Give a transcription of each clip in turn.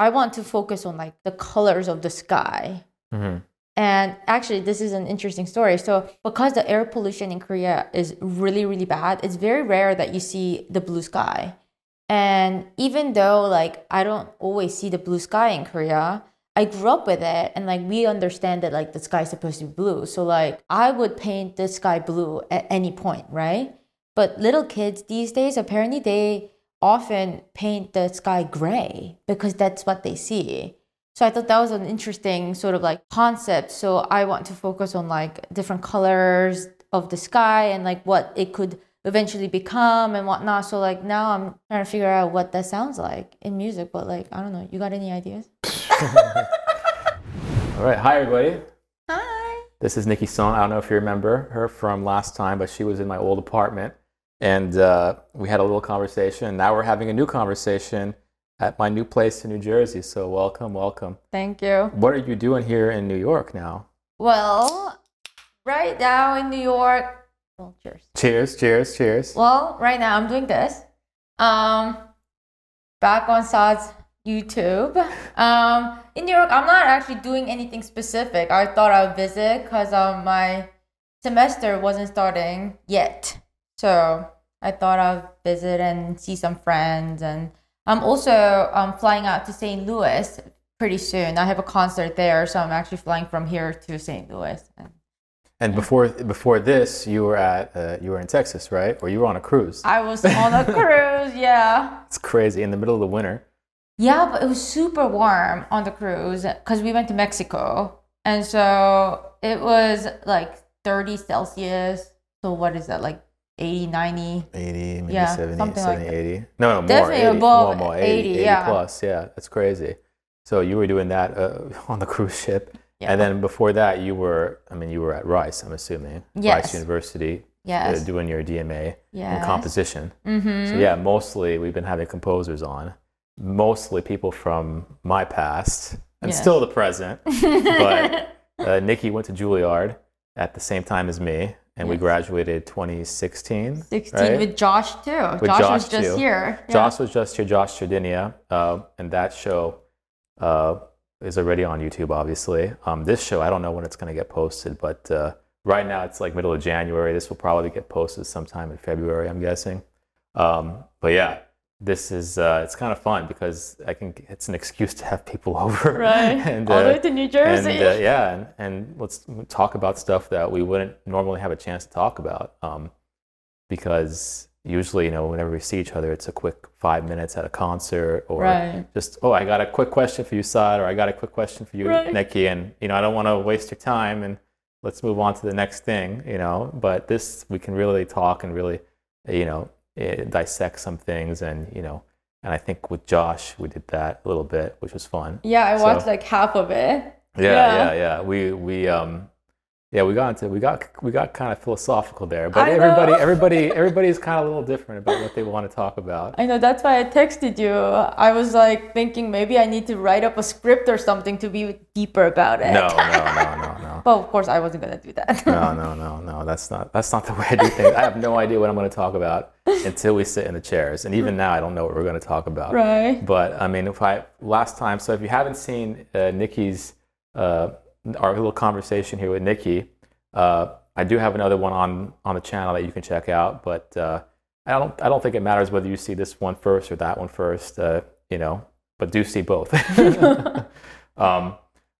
I want to focus on like the colors of the sky. Mhm. And actually, this is an interesting story. So, because the air pollution in Korea is really, really bad, it's very rare that you see the blue sky. And even though, like, I don't always see the blue sky in Korea, I grew up with it and, like, we understand that, like, the sky is supposed to be blue. So, like, I would paint the sky blue at any point, right? But little kids these days, apparently, they often paint the sky gray because that's what they see. So I thought that was an interesting sort of like concept. So I want to focus on like different colors of the sky and like what it could eventually become and whatnot. So like now I'm trying to figure out what that sounds like in music. But like I don't know. You got any ideas? All right. Hi, everybody. Hi. This is Nicky Sohn. I don't know if you remember her from last time, but she was in my old apartment. And uh, we had a little conversation. Now we're having a new conversation at my new place in New Jersey. So welcome, welcome. Thank you. What are you doing here in New York now? Well, right now in New York. Well, cheers. Cheers, cheers, cheers. Well, right now I'm doing this. Um, back on Saad's YouTube. Um, in New York, I'm not actually doing anything specific. I thought I'd visit because um, my semester wasn't starting yet. So I thought I'd visit and see some friends. And I'm also um, flying out to St. Louis pretty soon. I have a concert there, so I'm actually flying from here to St. Louis. And And before before this, you were at uh, you were in Texas, right? Or you were on a cruise. I was on a cruise, yeah. It's crazy in the middle of the winter. Yeah, but it was super warm on the cruise because we went to Mexico. And so it was like 30 Celsius. So what is that, like 80, 90? 80, maybe Yeah, 70, something like 70, that. 80. No, no, more. Definitely 80, above more, more, 80, yeah. plus. Yeah, that's crazy. So you were doing that uh, on the cruise ship. Yeah. And then before that, you were, I mean, you were at Rice, I'm assuming. Rice University, Yes. uh, doing your DMA in composition. Mm-hmm. So yeah, mostly we've been having composers on, mostly people from my past and Yes. still the present. but uh, Nicky went to Juilliard at the same time as me, and we graduated 2016. 16 right? with Josh too. With Josh, Josh, was just here. Yeah. Josh was just here, Josh Sardinia, uh, and that show uh, is already on YouTube, obviously. Um, this show, I don't know when it's going to get posted, but uh, right now it's like middle of January. This will probably get posted sometime in February, I'm guessing. Um, but yeah, this is uh, it's kind of fun because I can it's an excuse to have people over, Right. and, All the uh, way to New Jersey. and uh, yeah, and, and let's talk about stuff that we wouldn't normally have a chance to talk about. Um, because usually, you know, whenever we see each other, it's a quick five minutes at a concert or Right. just, oh, I got a quick question for you, Saad, or I got a quick question for you, Right. Nicky. And, you know, I don't want to waste your time and let's move on to the next thing, you know. But this, we can really talk and really, you know, eh, dissect some things and, you know, and I think with Josh, we did that a little bit, which was fun. yeah, I So- watched like half of it. Yeah, Yeah. yeah, yeah. We we um yeah, we got into we got we got kind of philosophical there. But I everybody know. everybody everybody's kind of a little different about what they want to talk about. I know that's why I texted you. I was like thinking maybe I need to write up a script or something to be deeper about it. No, no, no, no, no. But of course, I wasn't gonna do that. No, no, no, no. That's not that's not the way I do things. I have no idea what I'm going to talk about until we sit in the chairs. And even now I don't know what we're going to talk about. right. But I mean, if I last time, so if you haven't seen uh, Nicky's uh, our little conversation here with Nicky, uh, I do have another one on on the channel that you can check out. But uh, I don't I don't think it matters whether you see this one first or that one first. Uh, you know, but do see both. um,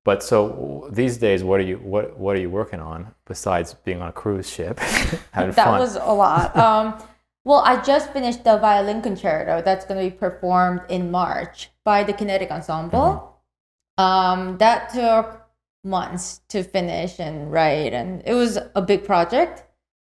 but so these days, what are you what what are you working on besides being on a cruise ship, having That fun? was a lot. Um, well, I just finished the violin concerto that's going to be performed in March by the Kinetic Ensemble. Um, that took months to finish and write, and it was a big project.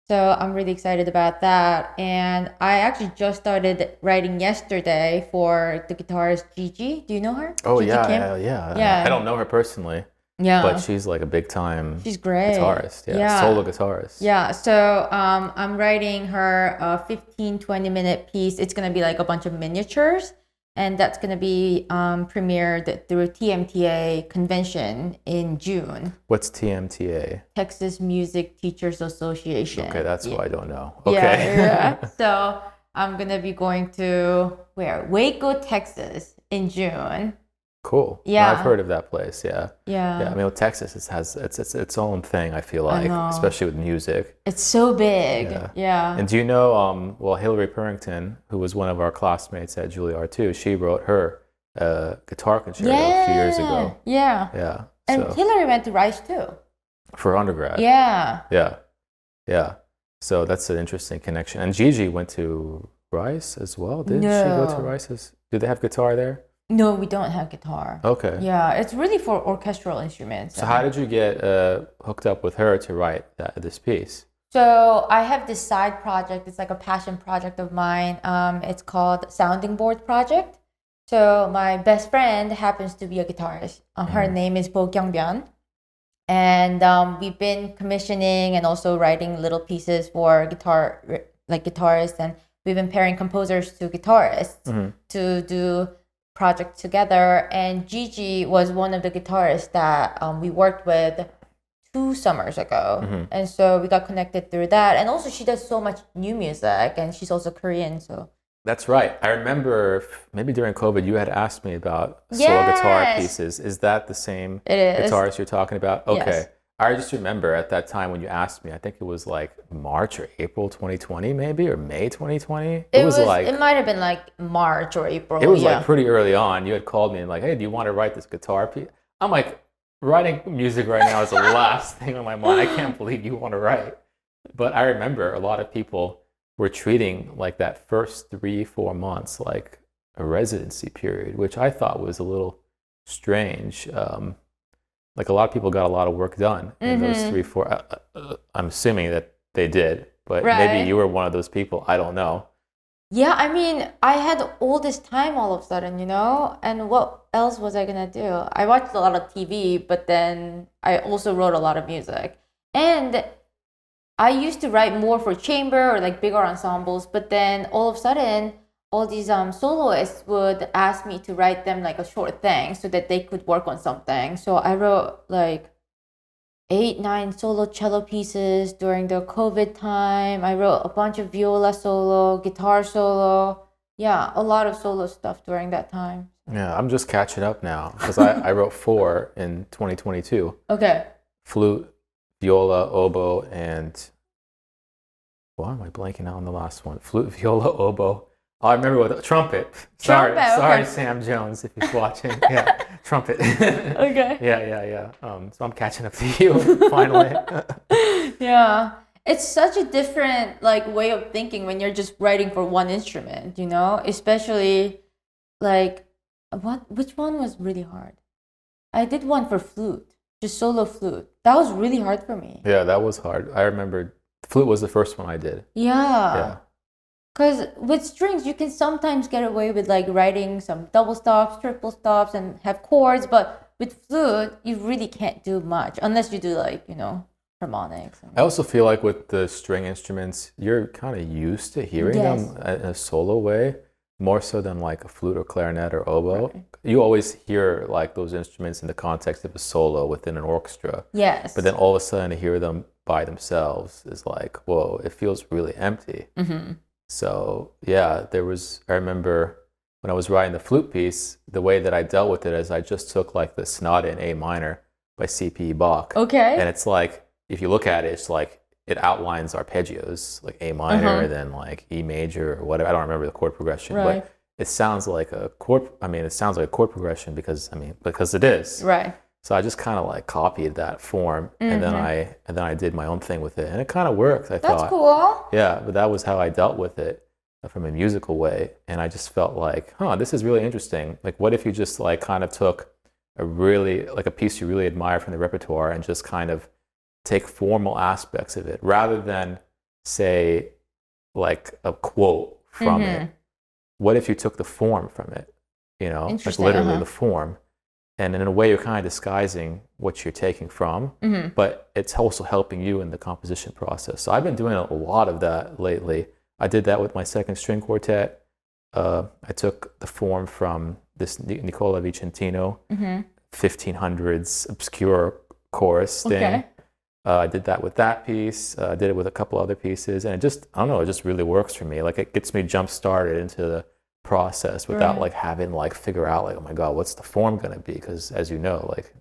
So I'm really excited about that. And I actually just started writing yesterday for the guitarist Gigi. Do you know her? oh Gigi yeah, Kim? yeah, yeah. Yeah. I don't know her personally. yeah. but she's like a big time She's great. guitarist yeah, Yeah. solo guitarist Yeah, so um, I'm writing her a 15, 20 minute piece. It's going to be like a bunch of miniatures. And that's going to be um, premiered through TMTA convention in June, what's tmta Texas Music Teachers Association. okay that's yeah. why i don't know Yeah, okay yeah. so I'm going to be going to where? Waco, Texas in June. Cool. Yeah. I've heard of that place. Yeah. Yeah. Yeah. I mean, well, Texas it has it's, it's its own thing. I feel I like, know. especially with music. It's so big. Yeah. Yeah. And do you know? Um, well, Hilary Purrington, who was one of our classmates at Juilliard too, she wrote her uh, guitar concerto a few years ago. Yeah. Yeah. And So Hillary went to Rice too. for undergrad. Yeah. Yeah. Yeah. So that's an interesting connection. And Gigi went to Rice as well. Did she go to Rice's? Do they have guitar there? No, we don't have guitar. Okay. Yeah, it's really for orchestral instruments. So how did you get uh, hooked up with her to write that, this piece? So I have this side project. It's like a passion project of mine. Um, it's called Sounding Board Project. So my best friend happens to be a guitarist. Uh, her Mhm. name is Bo Kyung Kyungbyeon. And um, we've been commissioning and also writing little pieces for guitar, like guitarists, and we've been pairing composers to guitarists Mhm. to do projects together. And Gigi was one of the guitarists that um, we worked with two summers ago. Mhm. And so we got connected through that. And also, she does so much new music, and she's also Korean. So That's right. I remember maybe during COVID you had asked me about solo guitar pieces. Is that the same it is. guitarist you're talking about? Okay. Yes. I just remember at that time when you asked me, I think it was like March or April 2020, maybe, or May 2020. It was, like it might have been like March or April. It was yeah. like pretty early on. You had called me and like, hey, do you want to write this guitar piece? I'm like, writing music right now is the last thing on my mind. I can't believe you want to write. But I remember a lot of people were treating like that first three, four months like a residency period, which I thought was a little strange. Um, like a lot of people got a lot of work done in those Mhm. three, four. Uh, uh, uh, I'm assuming that they did, but Right. maybe you were one of those people. I don't know. Yeah, I mean, I had all this time all of a sudden, you know? And what else was I gonna do? I watched a lot of TV, but then I also wrote a lot of music. And I used to write more for chamber or like bigger ensembles, but then all of a sudden, all these um, soloists would ask me to write them like a short thing so that they could work on something. So I wrote like eight, nine solo cello pieces during the COVID time. I wrote a bunch of viola solo, guitar solo. Yeah, a lot of solo stuff during that time. Yeah, I'm just catching up now because I, I wrote four in 2022 Okay. flute, viola, oboe, and why am I blanking out on the last one? Flute, viola, oboe. Oh, I remember what trumpet. Sorry, Trumpet, sorry. Sam Jones, if he's watching. Yeah, trumpet. Okay. yeah, yeah, yeah. Um, so I'm catching up to you finally. yeah. It's such a different like way of thinking when you're just writing for one instrument, you know? Especially like what which one was really hard? I did one for flute, just solo flute. That was really hard for me. yeah, that was hard. I remember flute was the first one I did. Yeah. Yeah. Because with strings, you can sometimes get away with like writing some double stops, triple stops, and have chords. But with flute, you really can't do much unless you do like, you know, harmonics. and- I also feel like with the string instruments, you're kind of used to hearing Yes. them in a solo way, more so than like a flute or clarinet or oboe. Right. You always hear like those instruments in the context of a solo within an orchestra, Yes. but then all of a sudden to hear them by themselves is like, whoa, it feels really empty. hmm So yeah, there was. I remember when I was writing the flute piece, the way that I dealt with it is I just took like the sonata in A minor by C.P. Bach, Okay. and it's like if you look at it, it's like it outlines arpeggios like A minor, Uh-huh. then like E major or whatever. I don't remember the chord progression, Right. but it sounds like a chord. I mean, it sounds like a chord progression because I mean because it is. right. So I just kind of like copied that form, and then Mhm. I and then I did my own thing with it, and it kind of worked. I That's thought. cool. Yeah, but that was how I dealt with it uh, from a musical way. And I just felt like, huh, this is really interesting. Like, what if you just like kind of took a really, like a piece you really admire from the repertoire and just kind of take formal aspects of it rather than say like a quote from it. Mhm. What if you took the form from it? You know, like literally uh-huh. the form. And in a way, you're kind of disguising what you're taking from hmm but it's also helping you in the composition process. So I've been doing a lot of that lately. I did that with my second string quartet. Uh, I took the form from this Ni- Nicola Vicentino, hmm 1500s obscure chorus thing. Okay. Uh, I did that with that piece. Uh, I did it with a couple other pieces, and it just I don't know. It just really works for me. Like it gets me jump started into the process without Right. like having to like figure out like oh my god what's the form going to be because as you know like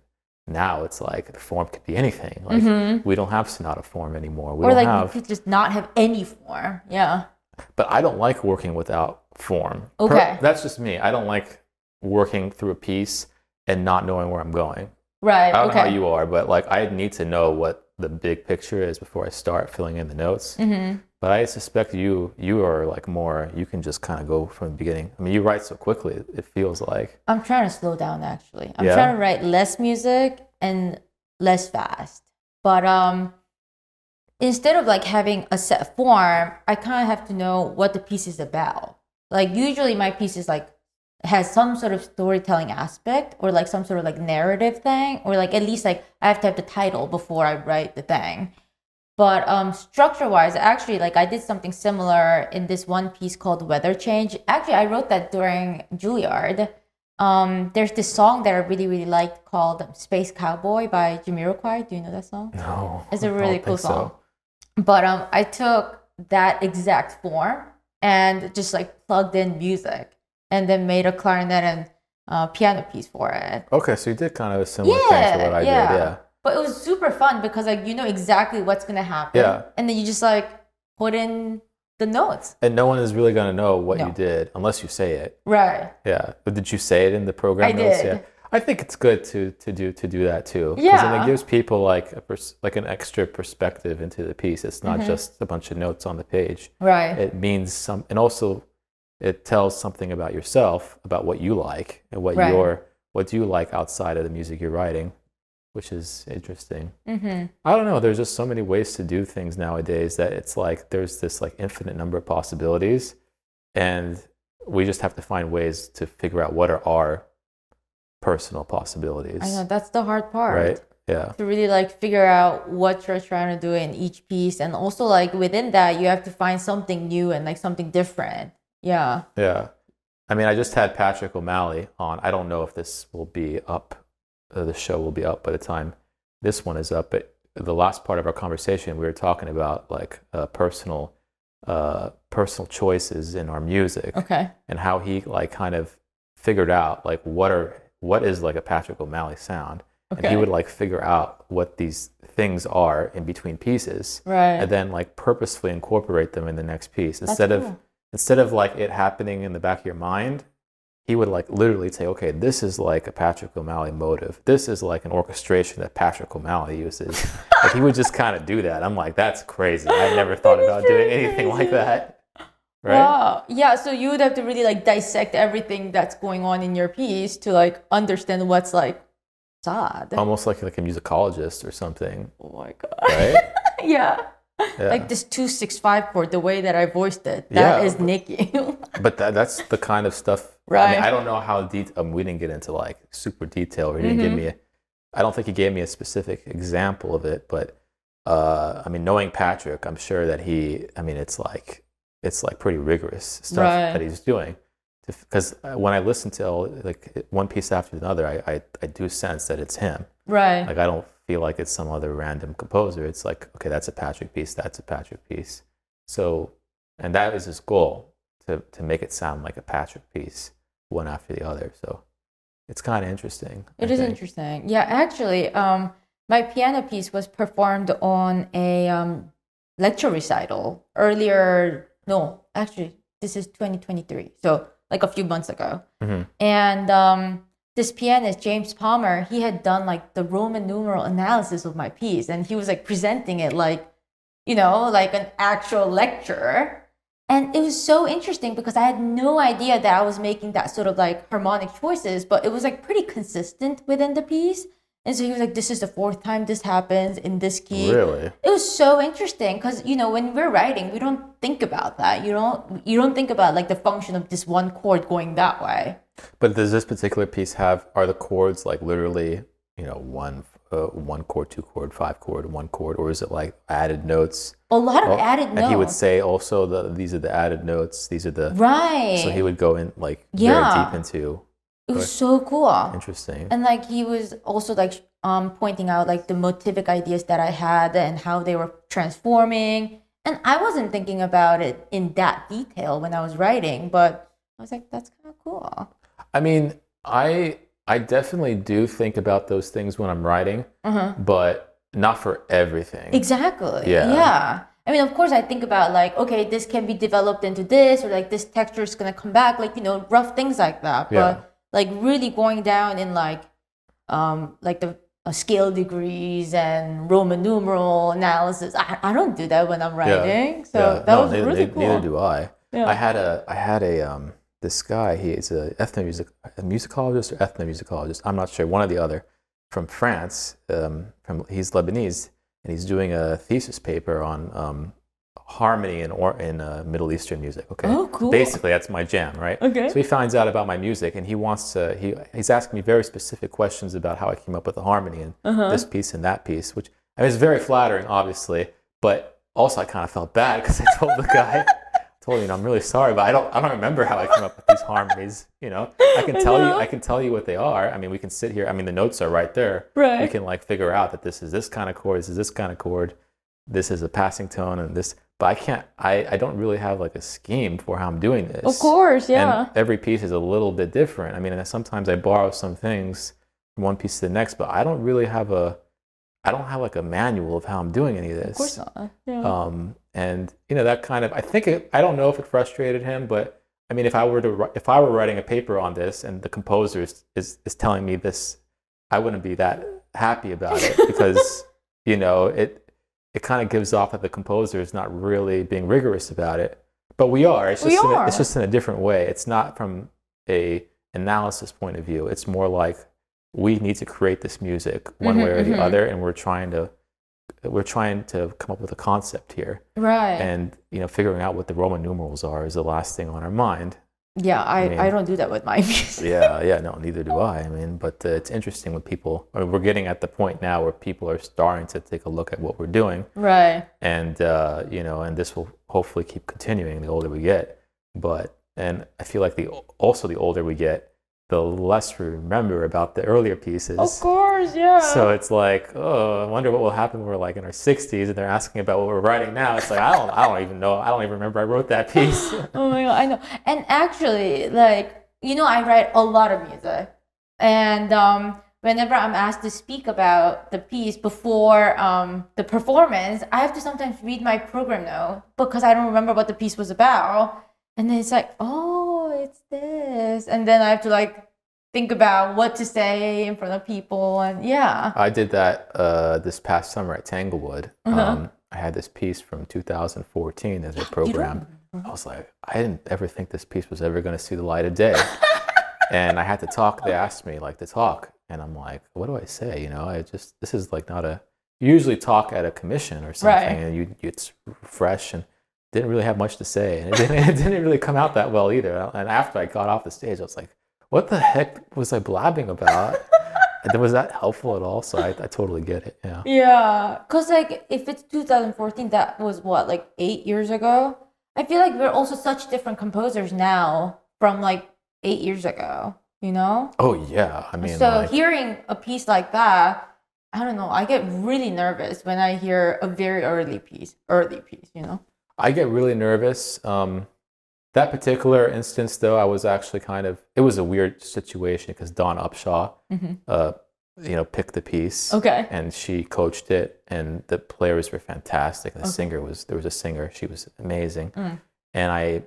now it's like the form could be anything like we don't have sonata form anymore we Mm-hmm. or don't like have you could just not have any form. Yeah. but I don't like working without form. Per- Okay. that's just me. I don't like working through a piece and not knowing where I'm going. Right. I don't okay. know how you are, but like I need to know what the big picture is before I start filling in the notes. hmm But I suspect you you are like more you can just kind of go from the beginning. I mean, you write so quickly. It feels like I'm trying to slow down actually. I'm Yeah? trying to write less music and less fast. But um instead of like having a set form, I kind of have to know what the piece is about. Like usually my piece is like has some sort of storytelling aspect or like some sort of like narrative thing or like at least like I have to have the title before I write the thing. But um, structure wise, actually, like I did something similar in this one piece called Weather Change. Actually, I wrote that during Juilliard. Um, there's this song that I really, really liked called Space Cowboy by Jamiroquai. Do you know that song? no. It's a really cool so. song. But um, I took that exact form and just like plugged in music and then made a clarinet and uh, piano piece for it. Okay, so you did kind of a similar thing to what I did. Yeah. But it was super fun because like you know exactly what's gonna happen. Yeah. And then you just like put in the notes. And no one is really going to know what No. you did unless you say it. Right. Yeah. But did you say it in the program I notes? did. Yeah. I think it's good to to do to do that too. Yeah. it gives people like a pers- like an extra perspective into the piece. It's Mm-hmm. not just a bunch of notes on the page. Right. It means some, and also it tells something about yourself, about what you like, and what Right. your what do you like outside of the music you're writing, which is interesting. mm-hmm. I don't know. There's just so many ways to do things nowadays that it's like there's this like infinite number of possibilities, and we just have to find ways to figure out what are our personal possibilities. I know that's the hard part. Right? Yeah. To really like figure out what you're trying to do in each piece and also like within that you have to find something new and like something different. Yeah. Yeah. I mean, I just had Patrick O'Malley on. I don't know if this will be up, uh, the show will be up by the time this one is up. But the last part of our conversation, we were talking about like uh, personal, uh, personal choices in our music Okay. and how he like kind of figured out like what are what is like a Patrick O'Malley sound, and he would like figure out what these things are in between pieces, Right. and then like purposefully incorporate them in the next piece instead of instead of like it happening in the back of your mind he would like literally say okay this is like a patrick o'malley motive this is like an orchestration that patrick o'malley uses like he would just kind of do that i'm like that's crazy i never thought about doing really anything like that right Wow. Yeah, so you would have to really like dissect everything that's going on in your piece to like understand what's like sad. almost like like a musicologist or something oh my god. right yeah. yeah. Like this 265 chord, the way that I voiced it, Yeah, that is but- Nicky. but that, that's the kind of stuff I, mean, I don't know how deep um, we didn't get into like super detail he didn't give Mhm. me a, i don't think he gave me a specific example of it but uh, i mean knowing patrick i'm sure that he i mean it's like it's like pretty rigorous stuff Right. that he's doing because when i listen to like one piece after another I, I i do sense that it's him right. like i don't feel like it's some other random composer it's like okay that's a patrick piece that's a patrick piece so and that is his goal to to make it sound like a patrick piece one after the other so it's kind of interesting I It is think. interesting. Yeah, actually, um, my piano piece was performed on a um, lecture recital earlier. No, actually, this is 2023. So, like a few months ago. Mhm. And um, this pianist, James Palmer, he had done like the Roman numeral analysis of my piece. And he was like presenting it like, you know, like an actual lecture. And it was so interesting because I had no idea that I was making that sort of like harmonic choices, but it was like pretty consistent within the piece. And so he was like, this is the fourth time this happens in this key. really It was so interesting because you know when we're writing, we don't think about that. You don't you don't think about like the function of this one chord going that way. but does this particular piece have are the chords like literally you know one uh, one chord two chord five chord one chord or is it like added notes A lot of Oh, added notes. and he would say also the these are the added notes these are the right. so he would go in like Yeah. very deep into it was so cool. interesting And like he was also like um pointing out like the motivic ideas that I had and how they were transforming. And I wasn't thinking about it in that detail when I was writing, but I was like, that's kind of cool. I mean, I I definitely do think about those things when I'm writing, Uh-huh. but not for everything. Exactly. Yeah. Yeah. I mean, of course, I think about like, okay, this can be developed into this, or like this texture is gonna come back, like you know, rough things like that. But Yeah. like really going down in like, um, like the uh, scale degrees and Roman numeral analysis, I, I don't do that when I'm writing. yeah. So Yeah. that no, was neither, really cool. neither do I. Yeah. I had a I had a um this guy. He is a ethnomusic a musicologist or ethnomusicologist. I'm not sure. One or the other from France. Um, from he's Lebanese and he's doing a thesis paper on um, harmony in or in uh, Middle Eastern music. Okay. Oh, cool. Basically, that's my jam, right? Okay. So he finds out about my music and he wants to. He he's asking me very specific questions about how I came up with the harmony in Uh-huh. this piece and that piece, which I mean, it's very flattering, obviously, but also I kind of felt bad because I told the guy, him, you I'm really sorry, but I don't, I don't remember how I came up with these harmonies. You know, I can tell know. you, I can tell you what they are. I mean, we can sit here. I mean, the notes are right there. Right. We can like figure out that this is this kind of chord, this is this kind of chord, this is a passing tone, and this. But I can't. I, I don't really have like a scheme for how I'm doing this. Of course, yeah. And every piece is a little bit different. I mean, and sometimes I borrow some things from one piece to the next, but I don't really have a, I don't have like a manual of how I'm doing any of this. of course not. Yeah. Um, and you know that kind of, I think it, I don't know if it frustrated him, but I mean, if I were to, if I were writing a paper on this and the composer is is, is telling me this, I wouldn't be that happy about it because you know it it kind of gives off that the composer is not really being rigorous about it. But we are. It's We just a, are. it's just in a different way. It's not from a analysis point of view. It's more like we need to create this music one Mhm, way or the mhm. other, and we're trying to we're trying to come up with a concept here, right. and you know, figuring out what the Roman numerals are is the last thing on our mind. yeah, I, I, mean- don't do that with my music. Yeah, yeah, no, neither do I. I mean, but uh, it's interesting when people. I mean, we're getting at the point now where people are starting to take a look at what we're doing, Right. and uh, you know, and this will hopefully keep continuing the older we get. But and I feel like the also the older we get, the less we remember about the earlier pieces. Of course, yeah. So it's like, oh, I wonder what will happen when we're like in our 60s and they're asking about what we're writing now. It's like I don't, I don't even know. I don't even remember I wrote that piece. oh my god, I know. And actually, like you know, I write a lot of music, and um, whenever I'm asked to speak about the piece before um, the performance, I have to sometimes read my program note because I don't remember what the piece was about, and then it's like, oh, it's this, and then I have to like think about what to say in front of people, and yeah, I did that uh, this past summer at Tanglewood. Uh-huh. Um, I had this piece from 2014 as a program. I was like, I didn't ever think this piece was ever going to see the light of day. and I had to talk. They asked me like to talk, and I'm like, what do I say? You know, I just this is like not a. You usually talk at a commission or something, Right. and you it's fresh and didn't really have much to say, and it didn't, it didn't really come out that well either. And after I got off the stage, I was like, what the heck was I blabbing about? and was that helpful at all? So I, I totally get it. Yeah. Yeah, cause like if it's 2014, that was what like eight years ago. I feel like we're also such different composers now from like eight years ago. You know. Oh yeah. I mean, so like, hearing a piece like that, I don't know. I get really nervous when I hear a very early piece. Early piece, you know. I get really nervous. Um, that particular instance, though, I was actually kind of. It was a weird situation because Dawn Upshaw, Mhm. uh, you know, picked the piece. Okay. And she coached it, and the players were fantastic. The singer was there was a singer; she was amazing. Mm. And I,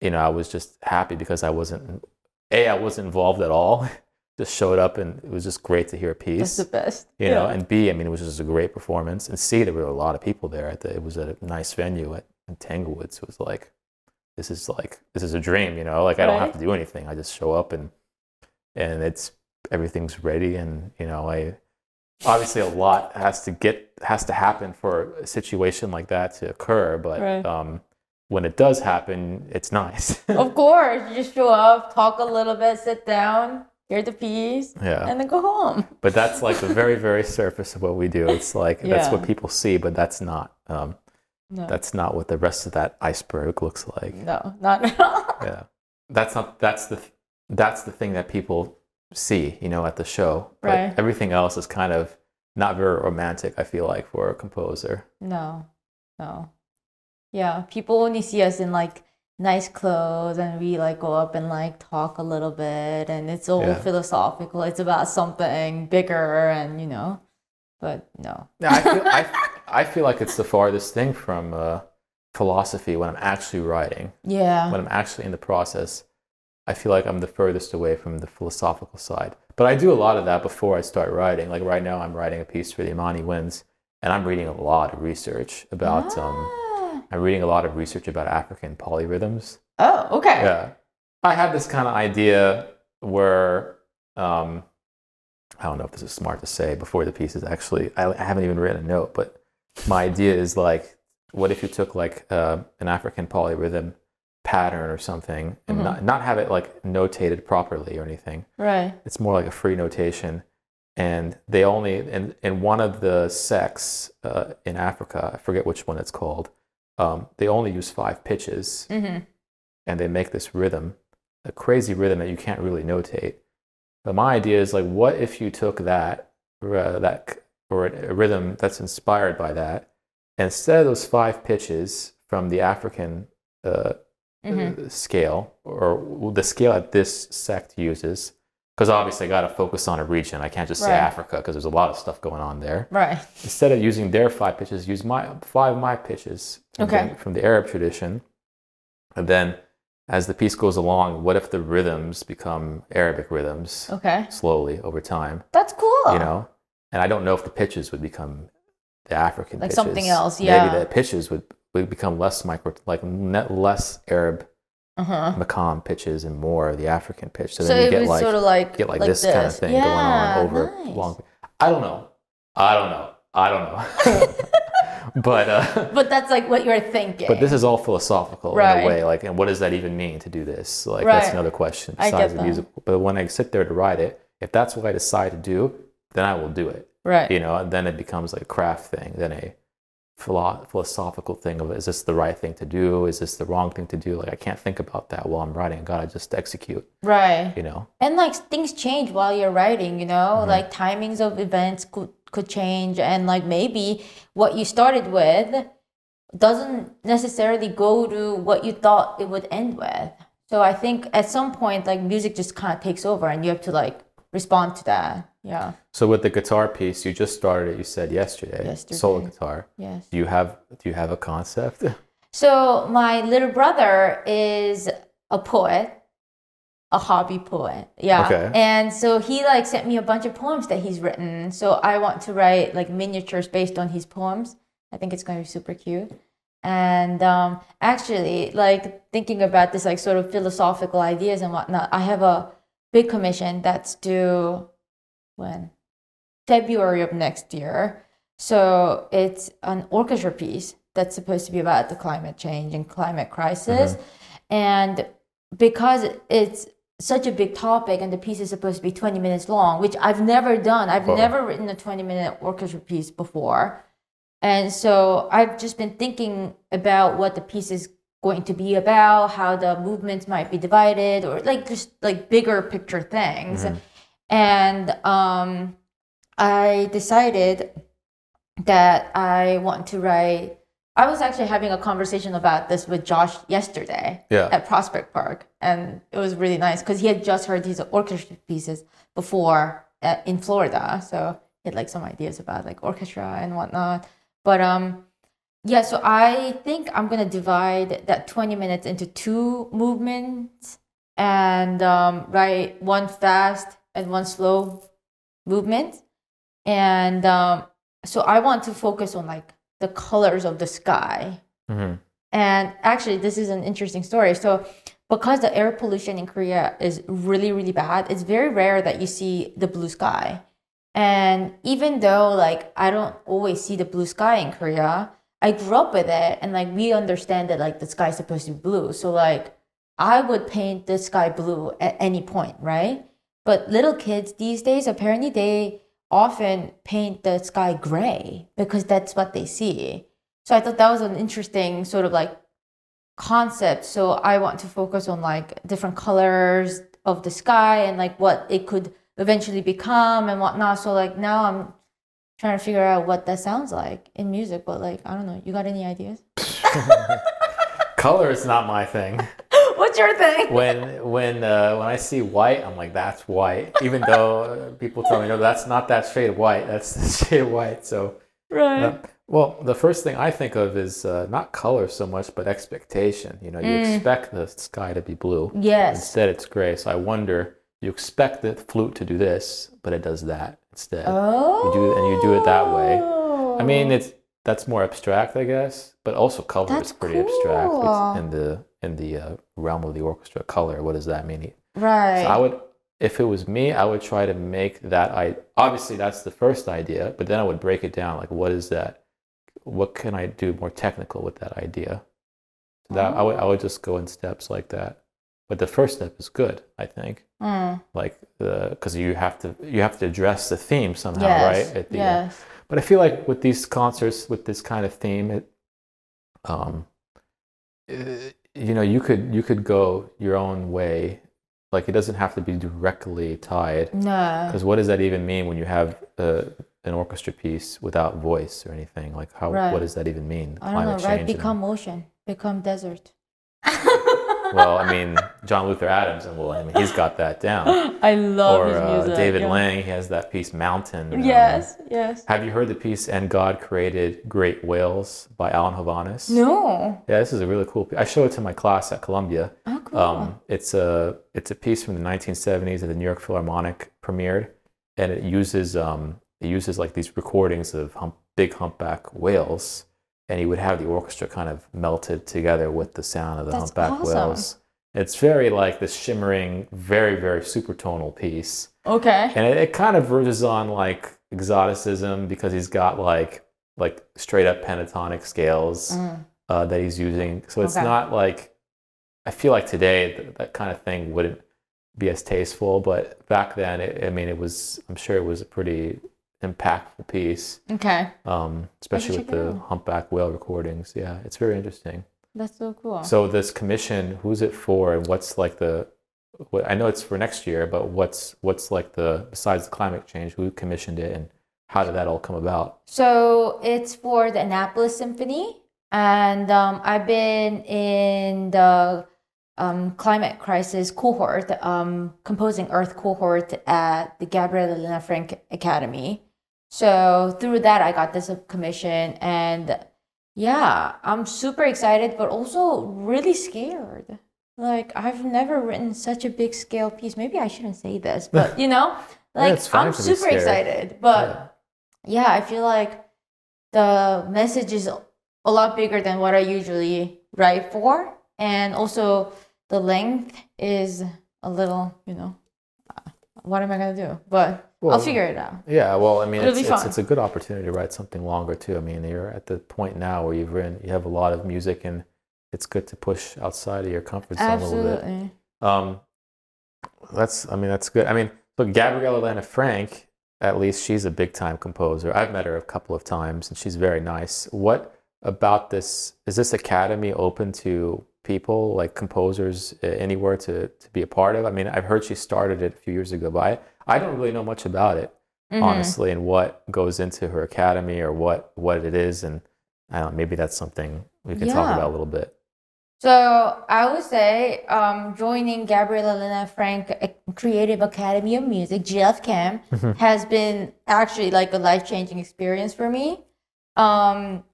you know, I was just happy because I wasn't a I wasn't involved at all. just showed up, and it was just great to hear a piece That's the best. you know and b i mean it was just a great performance and c there were a lot of people there at the, it was at a nice venue at in tanglewood so it was like this is like this is a dream you know? Like i don't have to do anything i just show up and and it's everything's ready and you know i obviously a lot has to get has to happen for a situation like that to occur but Right. um when it does happen it's nice. Of course, you just show up, talk a little bit, sit down, hear the piece, yeah. and then go home. but that's like the very very surface of what we do. It's like that's what people see but that's not um No, that's not what the rest of that iceberg looks like no, not at all. yeah that's not that's the that's the thing that people see you know at the show but Right. everything else is kind of not very romantic i feel like for a composer No, no. Yeah, people only see us in like nice clothes and we like go up and like talk a little bit and it's all Yeah. philosophical. It's about something bigger and you know, but no. Yeah, I feel, I, I feel like it's the farthest thing from uh, philosophy when I'm actually writing. Yeah. When I'm actually in the process, I feel like I'm the furthest away from the philosophical side. But I do a lot of that before I start writing. Like right now, I'm writing a piece for the Imani Winds, and I'm reading a lot of research about. Um, Ah. I'm reading a lot of research about African polyrhythms. Oh, okay. Yeah, I had this kind of idea where um, I don't know if this is smart to say before the piece is actually. I, I haven't even written a note, but my idea is like, what if you took like uh, an African polyrhythm pattern or something and Mhm. not, not have it like notated properly or anything. Right. It's more like a free notation. And they only in, in one of the sects uh, in Africa, I forget which one it's called. Um, they only use five pitches Mm-hmm. and they make this rhythm, a crazy rhythm that you can't really notate. But my idea is like, what if you took that, uh, that or a rhythm that's inspired by that, and instead of those five pitches from the African uh, Mm-hmm. uh, scale or the scale that this sect uses, because obviously I got to focus on a region. I can't just say Africa because there's a lot of stuff going on there Right. instead of using their five pitches, use my five of my pitches from, Okay. the, from the Arab tradition. And then as the piece goes along, what if the rhythms become Arabic rhythms Okay. slowly over time? That's cool. You know? And I don't know if the pitches would become the African Like pitches. something else, yeah. Maybe the pitches would, would become less micro, like less Arab Uh-huh. Makam pitches and more the African pitch. So, So, then you get like sort of like get like, this, kind of thing going on over nice. long. I don't know. I don't know. I don't know. but uh, But that's like what you're thinking. but this is all philosophical in a way. Like, and what does that even mean to do this? Like, Right. that's another question I besides get the that. music. But when I sit there to write it, if that's what I decide to do, then I will do it. right. You know, and then it becomes like a craft thing, then a philo- philosophical thing of is this the right thing to do? Is this the wrong thing to do? Like, I can't think about that while I'm writing. God, I gotta just execute. Right. You know. And like things change while you're writing, you know, Mm-hmm. like timings of events could could change and like maybe what you started with doesn't necessarily go to what you thought it would end with. So I think at some point like music just kind of takes over and you have to like respond to that. Yeah. So with the guitar piece, you just started it. You said yesterday, Yesterday. solo guitar. Yes. Do you have Do you have a concept? So my little brother is a poet, a hobby poet. Yeah. Okay. And so he like sent me a bunch of poems that he's written. So I want to write like miniatures based on his poems. I think it's going to be super cute. And um, actually, like thinking about this like sort of philosophical ideas and whatnot, I have a big commission that's due when February of next year. So it's an orchestra piece that's supposed to be about the climate change and climate crisis. Mm-hmm. And because it's such a big topic and the piece is supposed to be 20 minutes long, which I've never done. I've Whoa. never written a 20 minute orchestra piece before. And so I've just been thinking about what the piece is going to be about, how the movements might be divided, or like just like bigger picture things. And um, I decided that I want to write. I was actually having a conversation about this with Josh yesterday Yeah. at Prospect Park, and it was really nice because he had just heard these orchestra pieces before uh, in Florida, so he had like some ideas about like orchestra and whatnot. But um, yeah, so I think I'm gonna divide that 20 minutes into two movements and um, write one fast and one slow movement. And um, so I want to focus on like the colors of the sky. hmm And actually, this is an interesting story. So, because the air pollution in Korea is really, really bad, it's very rare that you see the blue sky. And even though, like, I don't always see the blue sky in Korea, I grew up with it and, like, we understand that, like, the sky is supposed to be blue. So, like, I would paint the sky blue at any point, right? But little kids these days, apparently, they often paint the sky gray because that's what they see. So I thought that was an interesting sort of like concept. So I want to focus on like different colors of the sky and like what it could eventually become and whatnot. So like now I'm trying to figure out what that sounds like in music. But like I don't know, you got any ideas? color is not my thing. What's your thing? When when uh, when I see white, I'm like, that's white. Even though uh, people tell me, no, that's not that shade of white. That's the shade of white. So, Right. uh, well, the first thing I think of is uh, not color so much, but expectation. You know, you expect the sky to be blue. yes. Instead, it's gray. So I wonder, you expect the flute to do this, but it does that instead. Oh. You do and you do it that way. I mean, it's that's more abstract, I guess, but also color That's is pretty abstract. It's in the in the uh, realm of the orchestra. Color, what does that mean? right. So I would, if it was me, I would try to make that. I obviously that's the first idea, but then I would break it down. Like, what is that? What can I do more technical with that idea? So that I would I would just go in steps like that. But the first step is good, I think. Mm. Like the because you have to you have to address the theme somehow, yes. right? At the end. But I feel like with these concerts with this kind of theme, it, um, eh, you know, you could you could go your own way. Like it doesn't have to be directly tied. No. Because what does that even mean when you have uh, an orchestra piece without voice or anything? Like how Right. what does that even mean? I don't know, right? change and- Become ocean. Become desert. well, I mean, John Luther Adams, and well, I mean, he's got that down. I love or his uh, music. David yeah. Lang, he has that piece Mountain. um, Yes, yes. Have you heard the piece "And God Created Great Whales" by Alan Hovhaness? No. Yeah, this is a really cool. Piece. I show it to my class at Columbia. Oh, cool. Um, it's a it's a piece from the 1970s that the New York Philharmonic premiered, and it uses um, it uses like these recordings of hump, big humpback whales, and he would have the orchestra kind of melted together with the sound of the That's humpback awesome. whales. It's very like this shimmering, very very supertonal piece okay. and it, it kind of verges on like exoticism because he's got like like straight up pentatonic scales Mm. uh, that he's using so it's Okay. not like i feel like today th- that kind of thing wouldn't be as tasteful but back then it, i mean it was i'm sure it was a pretty impactful piece Okay. um, especially with the humpback whale recordings yeah it's very interesting That's so cool. so this commission, who's it for, and what's like the? What, I know it's for next year, but what's what's like the besides the climate change? Who commissioned it, and how did that all come about? So it's for the Annapolis Symphony, and um, I've been in the um, climate crisis cohort, um, composing Earth cohort at the Gabriela Lena Frank Academy. So through that, I got this commission, and yeah, I'm super excited, but also really scared. Like I've never written such a big scale piece. Maybe I shouldn't say this, but you know, like fine I'm super excited, but yeah, I feel like the message is a lot bigger than what I usually write for. And also the length is a little, you know, uh, what am I going to do? But I'll figure it out. Yeah, well, I mean, it's, it's, it's a good opportunity to write something longer too. I mean, you're at the point now where you've written, you have a lot of music, and it's good to push outside of your comfort zone a little bit. Absolutely. Um, that's, I mean, that's good. I mean, look, Gabriela Lena Frank, at least she's a big time composer. I've met her a couple of times, and she's very nice. What about this? Is this academy open to people like composers anywhere to to be a part of? I mean, I've heard she started it a few years ago, but I, I don't really know much about it Mhm. honestly, and what goes into her academy or what what it is, and I don't know, maybe that's something we can talk about a little bit. So I would say um, joining Gabriela Lena Frank uh, Creative Academy of Music (GFCAM) has been actually like a life changing experience for me. Um,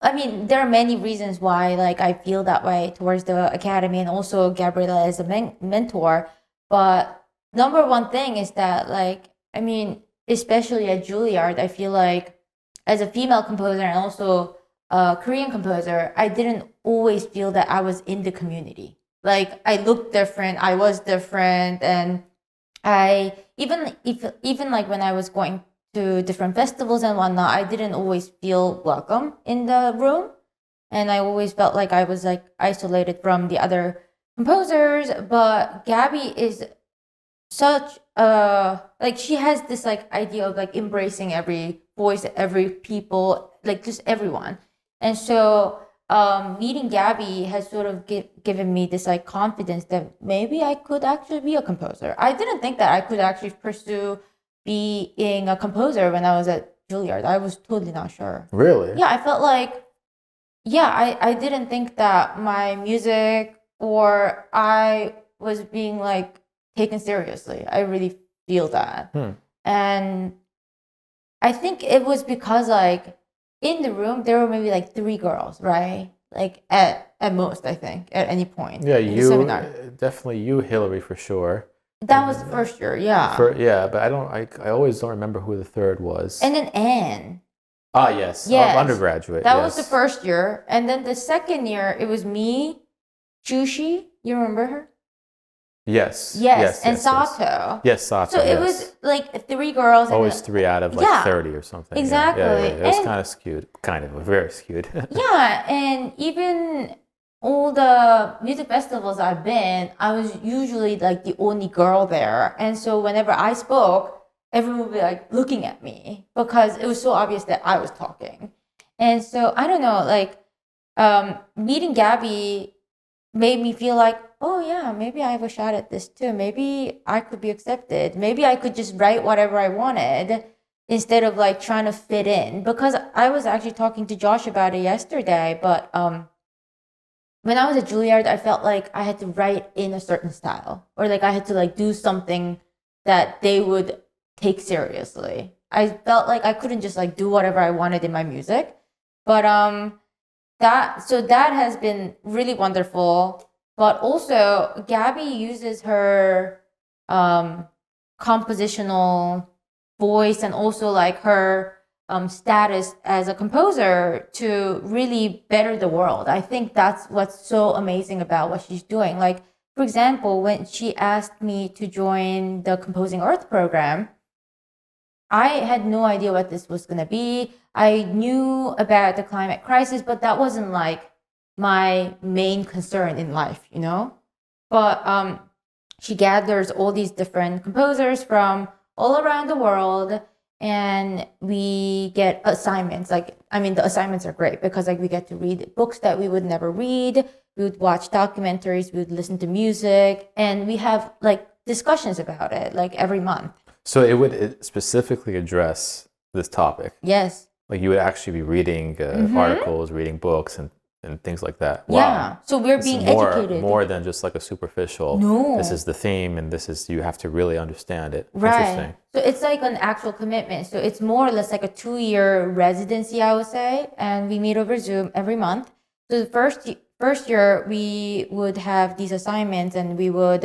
I mean, there are many reasons why like I feel that way towards the academy, and also Gabriela as a men- mentor. But number one thing is that like I mean, especially at Juilliard, I feel like as a female composer and also a Korean composer, I didn't always feel that I was in the community. Like I looked different, I was different, and I even if even like when I was going to different festivals and whatnot, I didn't always feel welcome in the room, and I always felt like I was like isolated from the other composers. But Gabby is such a like she has this like idea of like embracing every voice, every people, like just everyone. And so um, meeting Gabby has sort of gi- given me this like confidence that maybe I could actually be a composer. I didn't think that I could actually pursue being a composer when I was at Juilliard. I was totally not sure. Really? Yeah, I felt like yeah, I, I didn't think that my music or I was being like taken seriously. I really feel that. Hmm. And I think it was because like in the room there were maybe like three girls, right? Like at at most, I think, at any point. Yeah, you seminar. definitely you, Hilary, for sure. That was the first year, yeah. For, yeah, but I don't. I, I always don't remember who the third was. and then Anne. ah, yes, oh, Yes. undergraduate. That yes. was the first year. And then the second year it was me, Jushi, you remember her? Yes. Yes, Yes. and yes, yes. Sato. Yes, Sato. So it yes. was like three girls. and always three out of like Yeah, thirty or something. Yeah, Yeah, yeah, exactly. yeah. It was And- kind of skewed, kind of very skewed. Yeah, and even all the music festivals I've been, I was usually like the only girl there. And so whenever I spoke, everyone would be like looking at me because it was so obvious that I was talking. And so I don't know, like um, meeting Gabby made me feel like, oh yeah, maybe I have a shot at this too. Maybe I could be accepted. Maybe I could just write whatever I wanted instead of like trying to fit in. Because I was actually talking to Josh about it yesterday, but um, when I was at Juilliard, I felt like I had to write in a certain style, or like I had to like do something that they would take seriously. I felt like I couldn't just like do whatever I wanted in my music, but um, that so that has been really wonderful. But also, Gabby uses her um, compositional voice and also like her um, status as a composer to really better the world. I think that's what's so amazing about what she's doing. Like, for example, when she asked me to join the Composing Earth program, I had no idea what this was going to be. I knew about the climate crisis, but that wasn't like my main concern in life, you know? But um, she gathers all these different composers from all around the world and we get assignments. Like i mean the assignments are great because like we get to read books that we would never read. We would watch documentaries. We would listen to music. And we have like discussions about it like every month so it would it specifically address this topic. yes Like you would actually be reading uh, Mhm. articles, reading books, and, and things like that. yeah so we're It's being more, educated more than just like a superficial. No. This is the theme, and this is you have to really understand it. Right. Interesting. So it's like an actual commitment. So it's more or less like a two year residency, I would say. And we meet over Zoom every month. So the first first year we would have these assignments and we would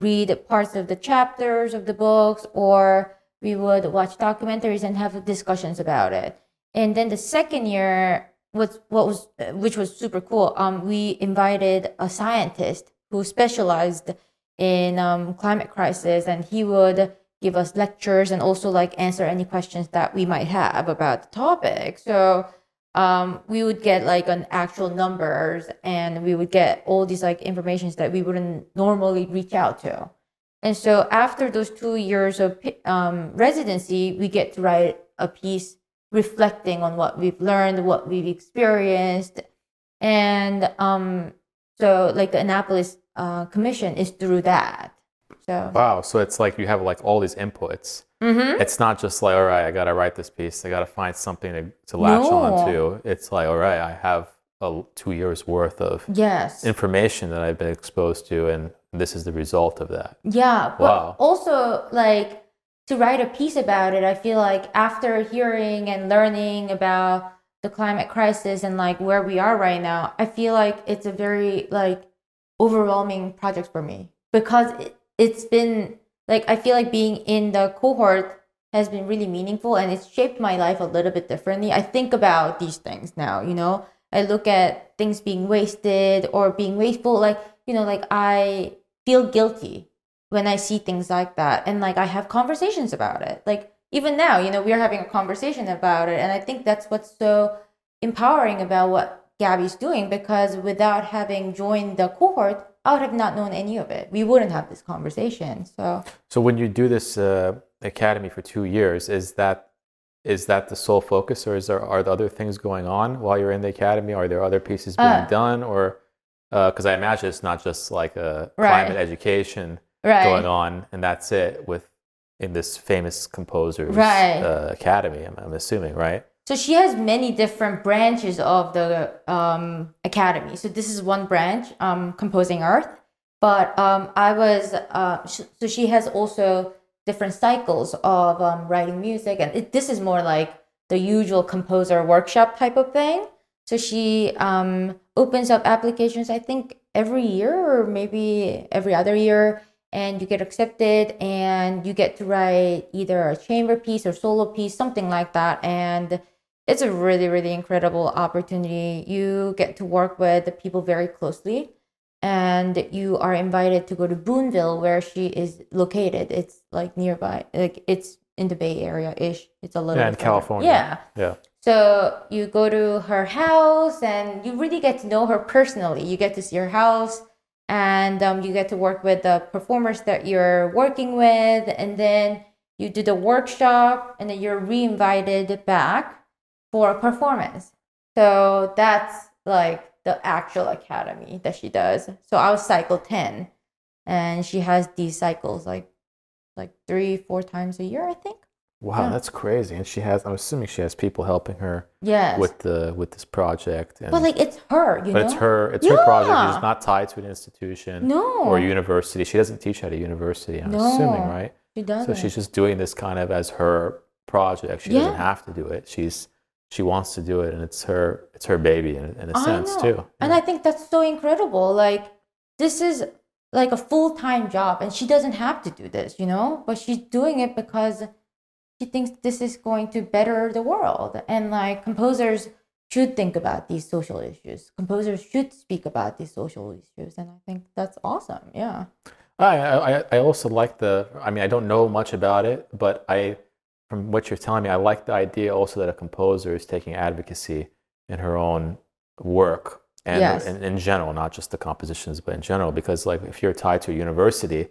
read parts of the chapters of the books or we would watch documentaries and have discussions about it. And then the second year was what was which was super cool. Um, we invited a scientist who specialized in um, climate crisis and he would give us lectures and also like answer any questions that we might have about the topic so um, we would get like an actual numbers and we would get all these like informations that we wouldn't normally reach out to and so after those two years of um, residency we get to write a piece reflecting on what we've learned what we've experienced and um, so like the annapolis uh, commission is through that so Wow. So it's like you have like all these inputs. Mhm. It's not just like, all right, I got to write this piece. I got to find something to, to latch No. on to. It's like, all right, I have a, two years worth of yes information that I've been exposed to, and this is the result of that. Yeah, but Wow. also like to write a piece about it, I feel like after hearing and learning about the climate crisis and like where we are right now, I feel like it's a very like overwhelming project for me because it, it's been like I feel like being in the cohort has been really meaningful and it's shaped my life a little bit differently. I think about these things now, you know. I look at things being wasted or being wasteful like, you know, like I feel guilty when I see things like that. And like I have conversations about it. Like even now, you know, we're having a conversation about it. And I think that's what's so empowering about what Gabby's doing because without having joined the cohort, I would have not known any of it. We wouldn't have this conversation. So So when you do this uh, academy for two years, is that is that the sole focus, or is there are there other things going on while you're in the academy? Are there other pieces being Uh. done, or because I imagine it's not just like a Right. climate education right. going on, and that's it with in this famous composers Right. uh, academy. I'm, I'm assuming, right? So she has many different branches of the um, academy. So this is one branch, um, composing Earth. But um, I was uh, so she has also different cycles of um, writing music, and it, this is more like the usual composer workshop type of thing. So she um, opens up applications, I think, every year or maybe every other year, and you get accepted and you get to write either a chamber piece or solo piece, something like that. And it's a really, really incredible opportunity. You get to work with the people very closely and you are invited to go to Boonville where she is located. It's like nearby, like it's in the Bay Area ish. It's a little Yeah, in further. California. Yeah. Yeah. So you go to her house and you really get to know her personally. You get to see her house and um, you get to work with the performers that you're working with. And then you do the workshop and then you're re-invited back for a performance. So that's like the actual academy that she does. So I was cycle 10 and she has these cycles like like three, four times a year, I think. Wow, Yeah. that's crazy. And she has. I'm assuming she has people helping her Yes. with the with this project. And, but like it's her, you but know? it's her. It's her project. Yeah. She's not tied to an institution No. or university. She doesn't teach at a university. I'm assuming, right? She does. So she's just doing this kind of as her project. She doesn't have to do it. She's she wants to do it, and it's her it's her baby in, in a sense too. And I think that's so incredible. Like this is like a full-time job and she doesn't have to do this, you know? But she's doing it because she thinks this is going to better the world. And like composers should think about these social issues. Composers should speak about these social issues and I think that's awesome. Yeah. I, I I also like the. I mean, I don't know much about it, but I, from what you're telling me, I like the idea also that a composer is taking advocacy in her own work and Yes. in, in general, not just the compositions, but in general. Because like if you're tied to a university,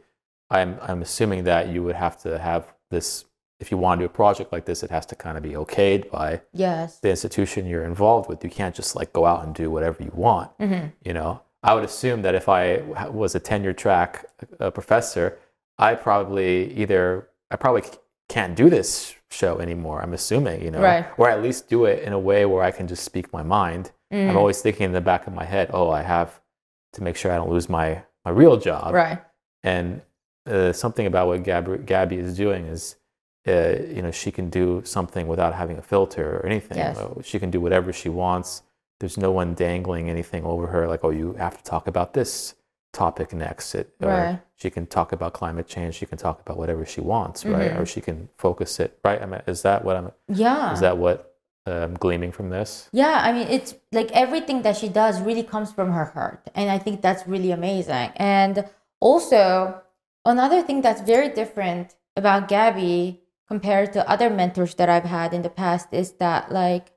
I'm I'm assuming that you would have to have this. If you want to do a project like this, it has to kind of be okayed by Yes. the institution you're involved with. You can't just like go out and do whatever you want. Mhm. You know, I would assume that if I was a tenure track uh, professor, I probably either I probably can't do this show anymore. I'm assuming, you know, Right. or at least do it in a way where I can just speak my mind. Mm. I'm always thinking in the back of my head, oh, I have to make sure I don't lose my my real job. Right. And uh, something about what Gabby, Gabby is doing is, uh, you know, she can do something without having a filter or anything. Yes. Uh, She can do whatever she wants. There's no one dangling anything over her, like, oh, you have to talk about this topic next. It, or Right. she can talk about climate change. She can talk about whatever she wants, right? Mhm. Or she can focus it, right? I mean, is that what I'm? Yeah. Is that what I'm gleaming from this? Yeah, I mean, it's like everything that she does really comes from her heart. And I think that's really amazing. And also, another thing that's very different about Gabby compared to other mentors that I've had in the past is that, like,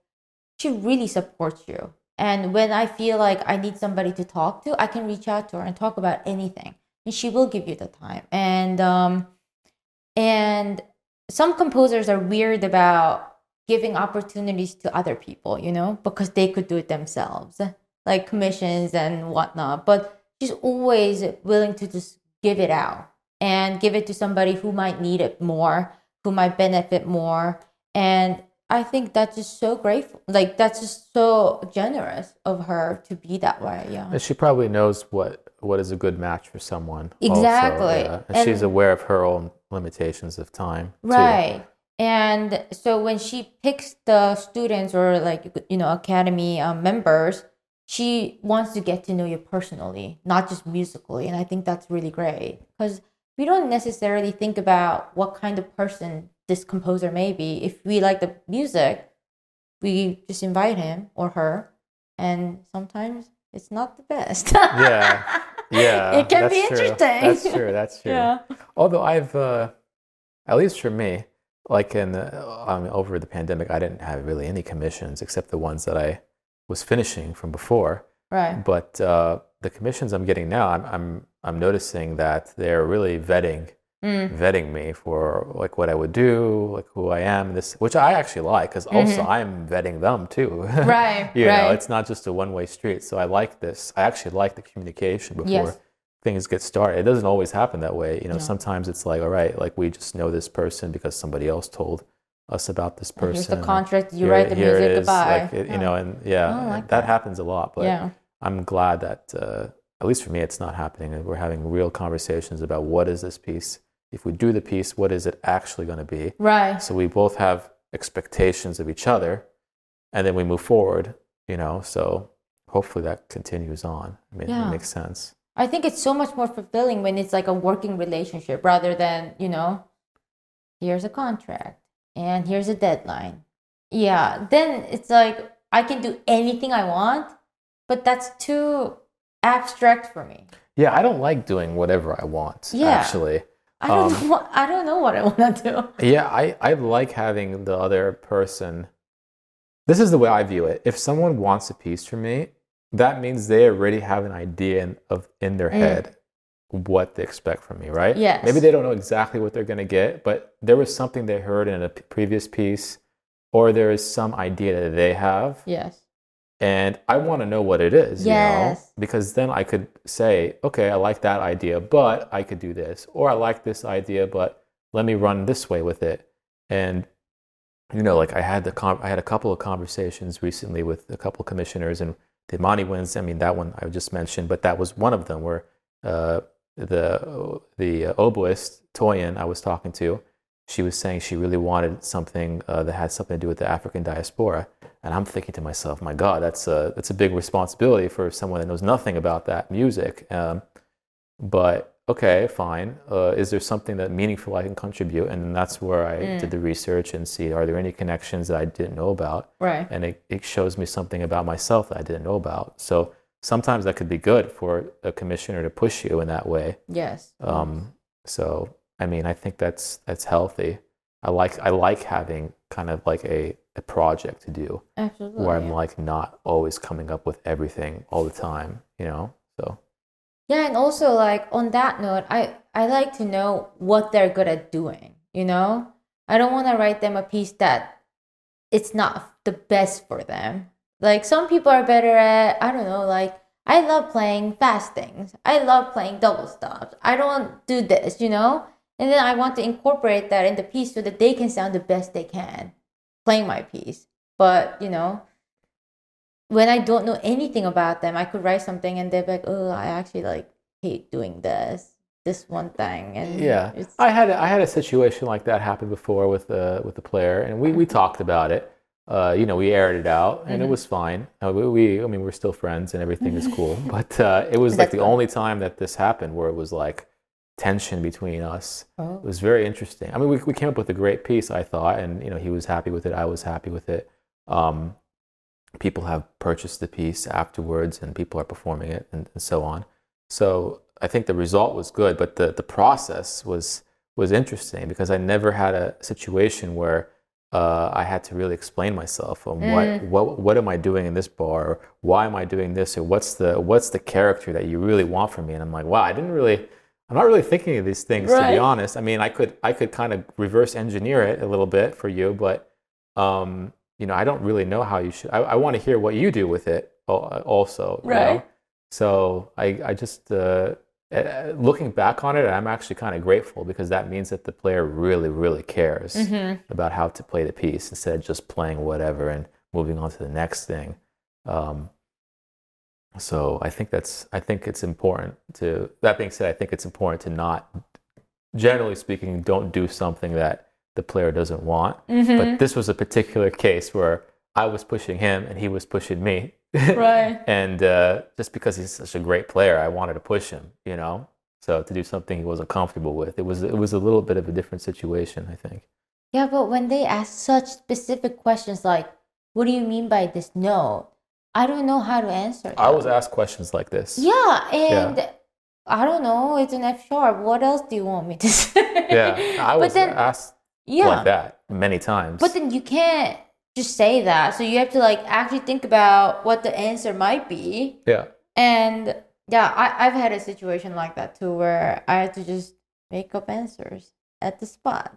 she really supports you. And when I feel like I need somebody to talk to, I can reach out to her and talk about anything. And she will give you the time. And, um, and some composers are weird about giving opportunities to other people, you know, because they could do it themselves, like commissions and whatnot. But she's always willing to just give it out and give it to somebody who might need it more, who might benefit more. And I think that's just so grateful. Like, that's just so generous of her to be that way. Yeah. And she probably knows what what is a good match for someone. also, Exactly. yeah. And, she's aware of her own limitations of time. too. Right. And so when she picks the students or like you know academy um, members, she wants to get to know you personally, not just musically. And I think that's really great because we don't necessarily think about what kind of person this composer may be. If we like the music, we just invite him or her, and sometimes it's not the best. Yeah. Yeah. it can be true. interesting. That's true. That's true. yeah. Although I've, uh, at least for me, like in the, um, over the pandemic, I didn't have really any commissions except the ones that I was finishing from before. Right. But uh, the commissions I'm getting now, I'm, I'm I'm noticing that they're really vetting Mm. vetting me for like what I would do, like who I am, this which I actually like because also I'm vetting them too. Mm-hmm. Right, you know, it's not just a one way street. So I like this. I actually like the communication before Yes. things get started. It doesn't always happen that way. You know, No. sometimes it's like, all right, like we just know this person because somebody else told us about this person. Here's the contract. You here- write the music. Goodbye. Like, it- Oh, You know, and yeah, like that, that. happens a lot. But yeah. I'm glad that, uh, at least for me, it's not happening. We're having real conversations about what is this piece. If we do the piece, what is it actually going to be? Right. So we both have expectations of each other, and then we move forward. You know, so hopefully that continues on. I mean, Yeah. it makes sense. I think it's so much more fulfilling when it's like a working relationship rather than, you know, here's a contract and here's a deadline. Yeah, then it's like I can do anything I want, but that's too abstract for me. Yeah, I don't like doing whatever I want. Yeah. Actually, I don't Um, know what I don't know what I want to do. Yeah, I, I like having the other person. This is the way I view it. If someone wants a piece from me, that means they already have an idea in, of in their Mm. head what they expect from me, right? Yes. Maybe they don't know exactly what they're going to get, but there was something they heard in a p- previous piece, or there is some idea that they have, Yes. And I want to know what it is. You know? Because then I could say, okay, I like that idea, but I could do this, or I like this idea, but let me run this way with it. And you know, like I had the con- I had a couple of conversations recently with a couple of commissioners, and the Imani Winds. I mean, that one I just mentioned, but that was one of them where uh, the the uh, oboist Toyin I was talking to, she was saying she really wanted something uh, that had something to do with the African diaspora, and I'm thinking to myself, my God, that's a that's a big responsibility for someone that knows nothing about that music. Um, but okay, fine. Uh, is there something that meaningful I can contribute? And that's where I Mm. did the research and see are there any connections that I didn't know about, Right. and it, it shows me something about myself that I didn't know about. So sometimes that could be good for a commissioner to push you in that way. Yes. Um, so I mean, I think that's that's healthy. I like I like having kind of like a, a project to do Absolutely. where I'm like not always coming up with everything all the time, you know. So Yeah, and also like on that note, I I like to know what they're good at doing. You know, I don't want to write them a piece that it's not the best for them. Like some people are better at I don't know. Like I love playing fast things. I love playing double stops. I don't do this. You know, and then I want to incorporate that in the piece so that they can sound the best they can playing my piece. But you know, when I don't know anything about them, I could write something and they're like, "Oh, I actually like hate doing this, this one thing." And yeah, I had a, I had a situation like that happen before with the with the player, and we we talked about it. Uh, you know, we aired it out, and it Mhm. was fine. Uh, we, we I mean, we're still friends, and everything is cool. But uh, it was like the only time that this happened where it was like tension between us. It oh, was very interesting. I mean, we, we came up with a great piece, I thought, and you know, he was happy with it. I was happy with it. Um, people have purchased the piece afterwards, and people are performing it, and, and so on. So I think the result was good, but the the process was was interesting because I never had a situation where uh, I had to really explain myself on what, Mm. what what am I doing in this bar, or why am I doing this, or what's the what's the character that you really want from me? And I'm like, wow, I didn't really. I'm not really thinking of these things to be honest. I mean, I could I could kind of reverse engineer it a little bit for you, but um, you know, I don't really know how you should. I, I want to hear what you do with it al- also. you know? Right. So I I just uh, looking back on it, I'm actually kind of grateful because that means that the player really really cares mhm. about how to play the piece instead of just playing whatever and moving on to the next thing. Um, so I think that's I think it's important to. That being said, I think it's important to not, generally speaking, don't do something that the player doesn't want. Mhm. But this was a particular case where I was pushing him and he was pushing me. right. and uh, just because he's such a great player, I wanted to push him. You know, so to do something he wasn't comfortable with, it was it was a little bit of a different situation. I think. Yeah, but when they ask such specific questions like, "What do you mean by this note?" I don't know how to answer. I was asked questions like this. Yeah, and I don't know. It's an F sharp. What else do you want me to say? Yeah, I was then, asked yeah, like that many times. but then you can't just say that. So you have to like actually think about what the answer might be. yeah, And yeah, I, I've had a situation like that too, where I had to just make up answers at the spot,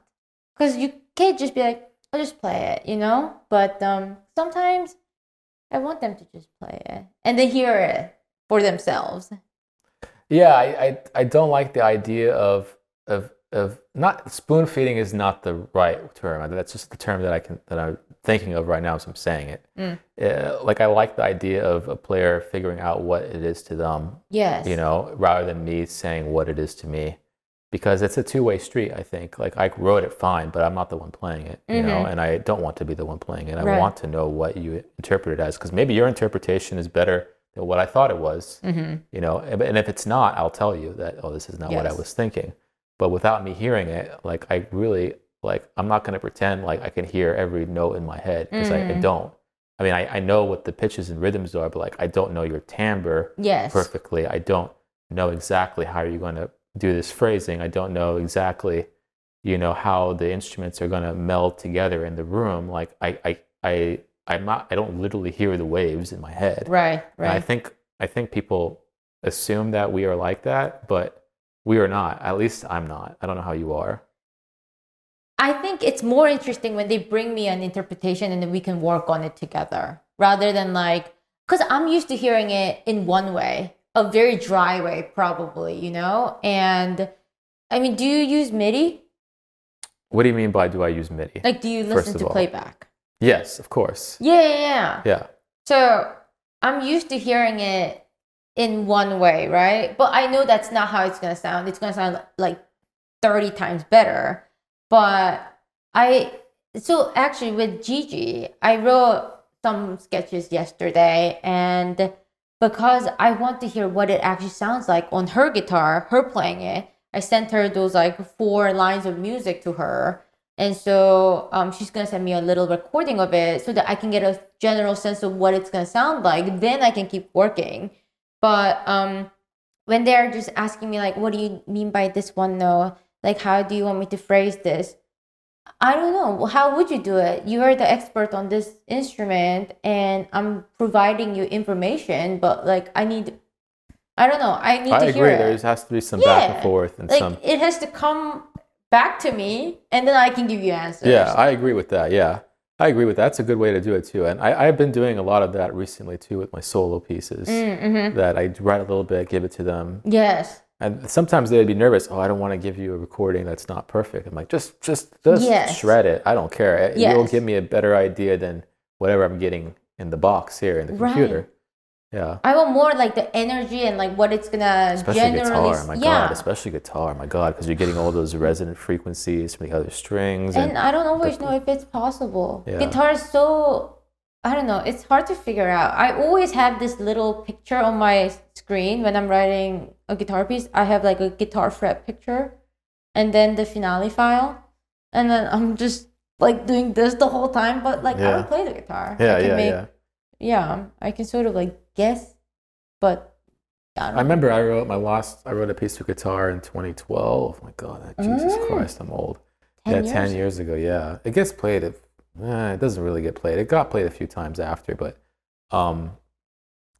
because you can't just be like, "I'll just play it," you know. But um, sometimes I want them to just play it and they hear it for themselves. yeah. I, I I don't like the idea of of of not spoon feeding is not the right term. That's just the term that I can that I'm thinking of right now as I'm saying it. Mm. Uh, like I like the idea of a player figuring out what it is to them, Yes. you know, rather than me saying what it is to me, because it's a two way street. I think. Like I wrote it fine, but I'm not the one playing it, you know, Mhm. and I don't want to be the one playing it. I Right. want to know what you interpret it as, because maybe your interpretation is better than what I thought it was Mm-hmm. you know and if it's not i'll tell you that oh this is not what i was thinking but without me hearing it like i really like i'm not going to pretend like i can hear every note in my head because I, I Mhm. don't i mean I, I know what the pitches and rhythms are but like i don't know your timbre Yes. perfectly i don't know exactly how you're going to do this phrasing i don't know exactly you know how the instruments are going to meld together in the room like i i i i'm not i don't literally hear the waves in my head Right. and I think I think people assume that we are like that, but we are not. At least I'm not. I don't know how you are. I think it's more interesting when they bring me an interpretation and then we can work on it together rather than like, because I'm used to hearing it in one way, a very dry way, probably, you know? And I mean, do you use MIDI? What do you mean by do I use MIDI? Like, do you listen to all. playback? yes, of course. Yeah, yeah, yeah. Yeah. So I'm used to hearing it in one way, right? But I know that's not how it's gonna sound. It's gonna sound like 30 times better. But I so actually with Gigi, I wrote some sketches yesterday and because I want to hear what it actually sounds like on her guitar, her playing it, I sent her those like four lines of music to her. And so um, she's gonna send me a little recording of it so that I can get a general sense of what it's gonna sound like. Then I can keep working. But um, when they're just asking me like, "What do you mean by this one note? Like, how do you want me to phrase this?" I don't know. How would you do it? You are the expert on this instrument, and I'm providing you information. But like, I need, I don't know. I need I to agree. hear. There has to be some back and forth and like some. it has to come back to me, and then I can give you answers. Yeah, I agree with that. Yeah. I agree with that. That's a good way to do it too. And I, I've been doing a lot of that recently too with my solo pieces Mm-hmm. that I write a little bit, give it to them, Yes. And sometimes they'd be nervous. Oh, I don't want to give you a recording that's not perfect. I'm like, just, just, just Yes. shred it. I don't care. You'll give me a better idea than whatever I'm getting in the box here in the Right. computer. Yeah, I want more like the energy and like what it's gonna especially generally. guitar. Oh my yeah. God, especially guitar. Oh my God, because you're getting all those resonant frequencies from the other strings. And, and I don't always know if it's possible. Yeah. Guitar is so I don't know. It's hard to figure out. I always have this little picture on my screen when I'm writing a guitar piece. I have like a guitar fret picture, and then the finale file, and then I'm just like doing this the whole time. But like I Yeah. don't play the guitar. yeah, I can yeah, make, yeah. yeah. I can sort of like guess, but I don't I remember I wrote my last. I wrote a piece of guitar in 2012. Oh My God, Jesus Mm. Christ, I'm old. 10 yeah, years? ten years ago. Yeah, it gets played. If, eh, it doesn't really get played. It got played a few times after, but um,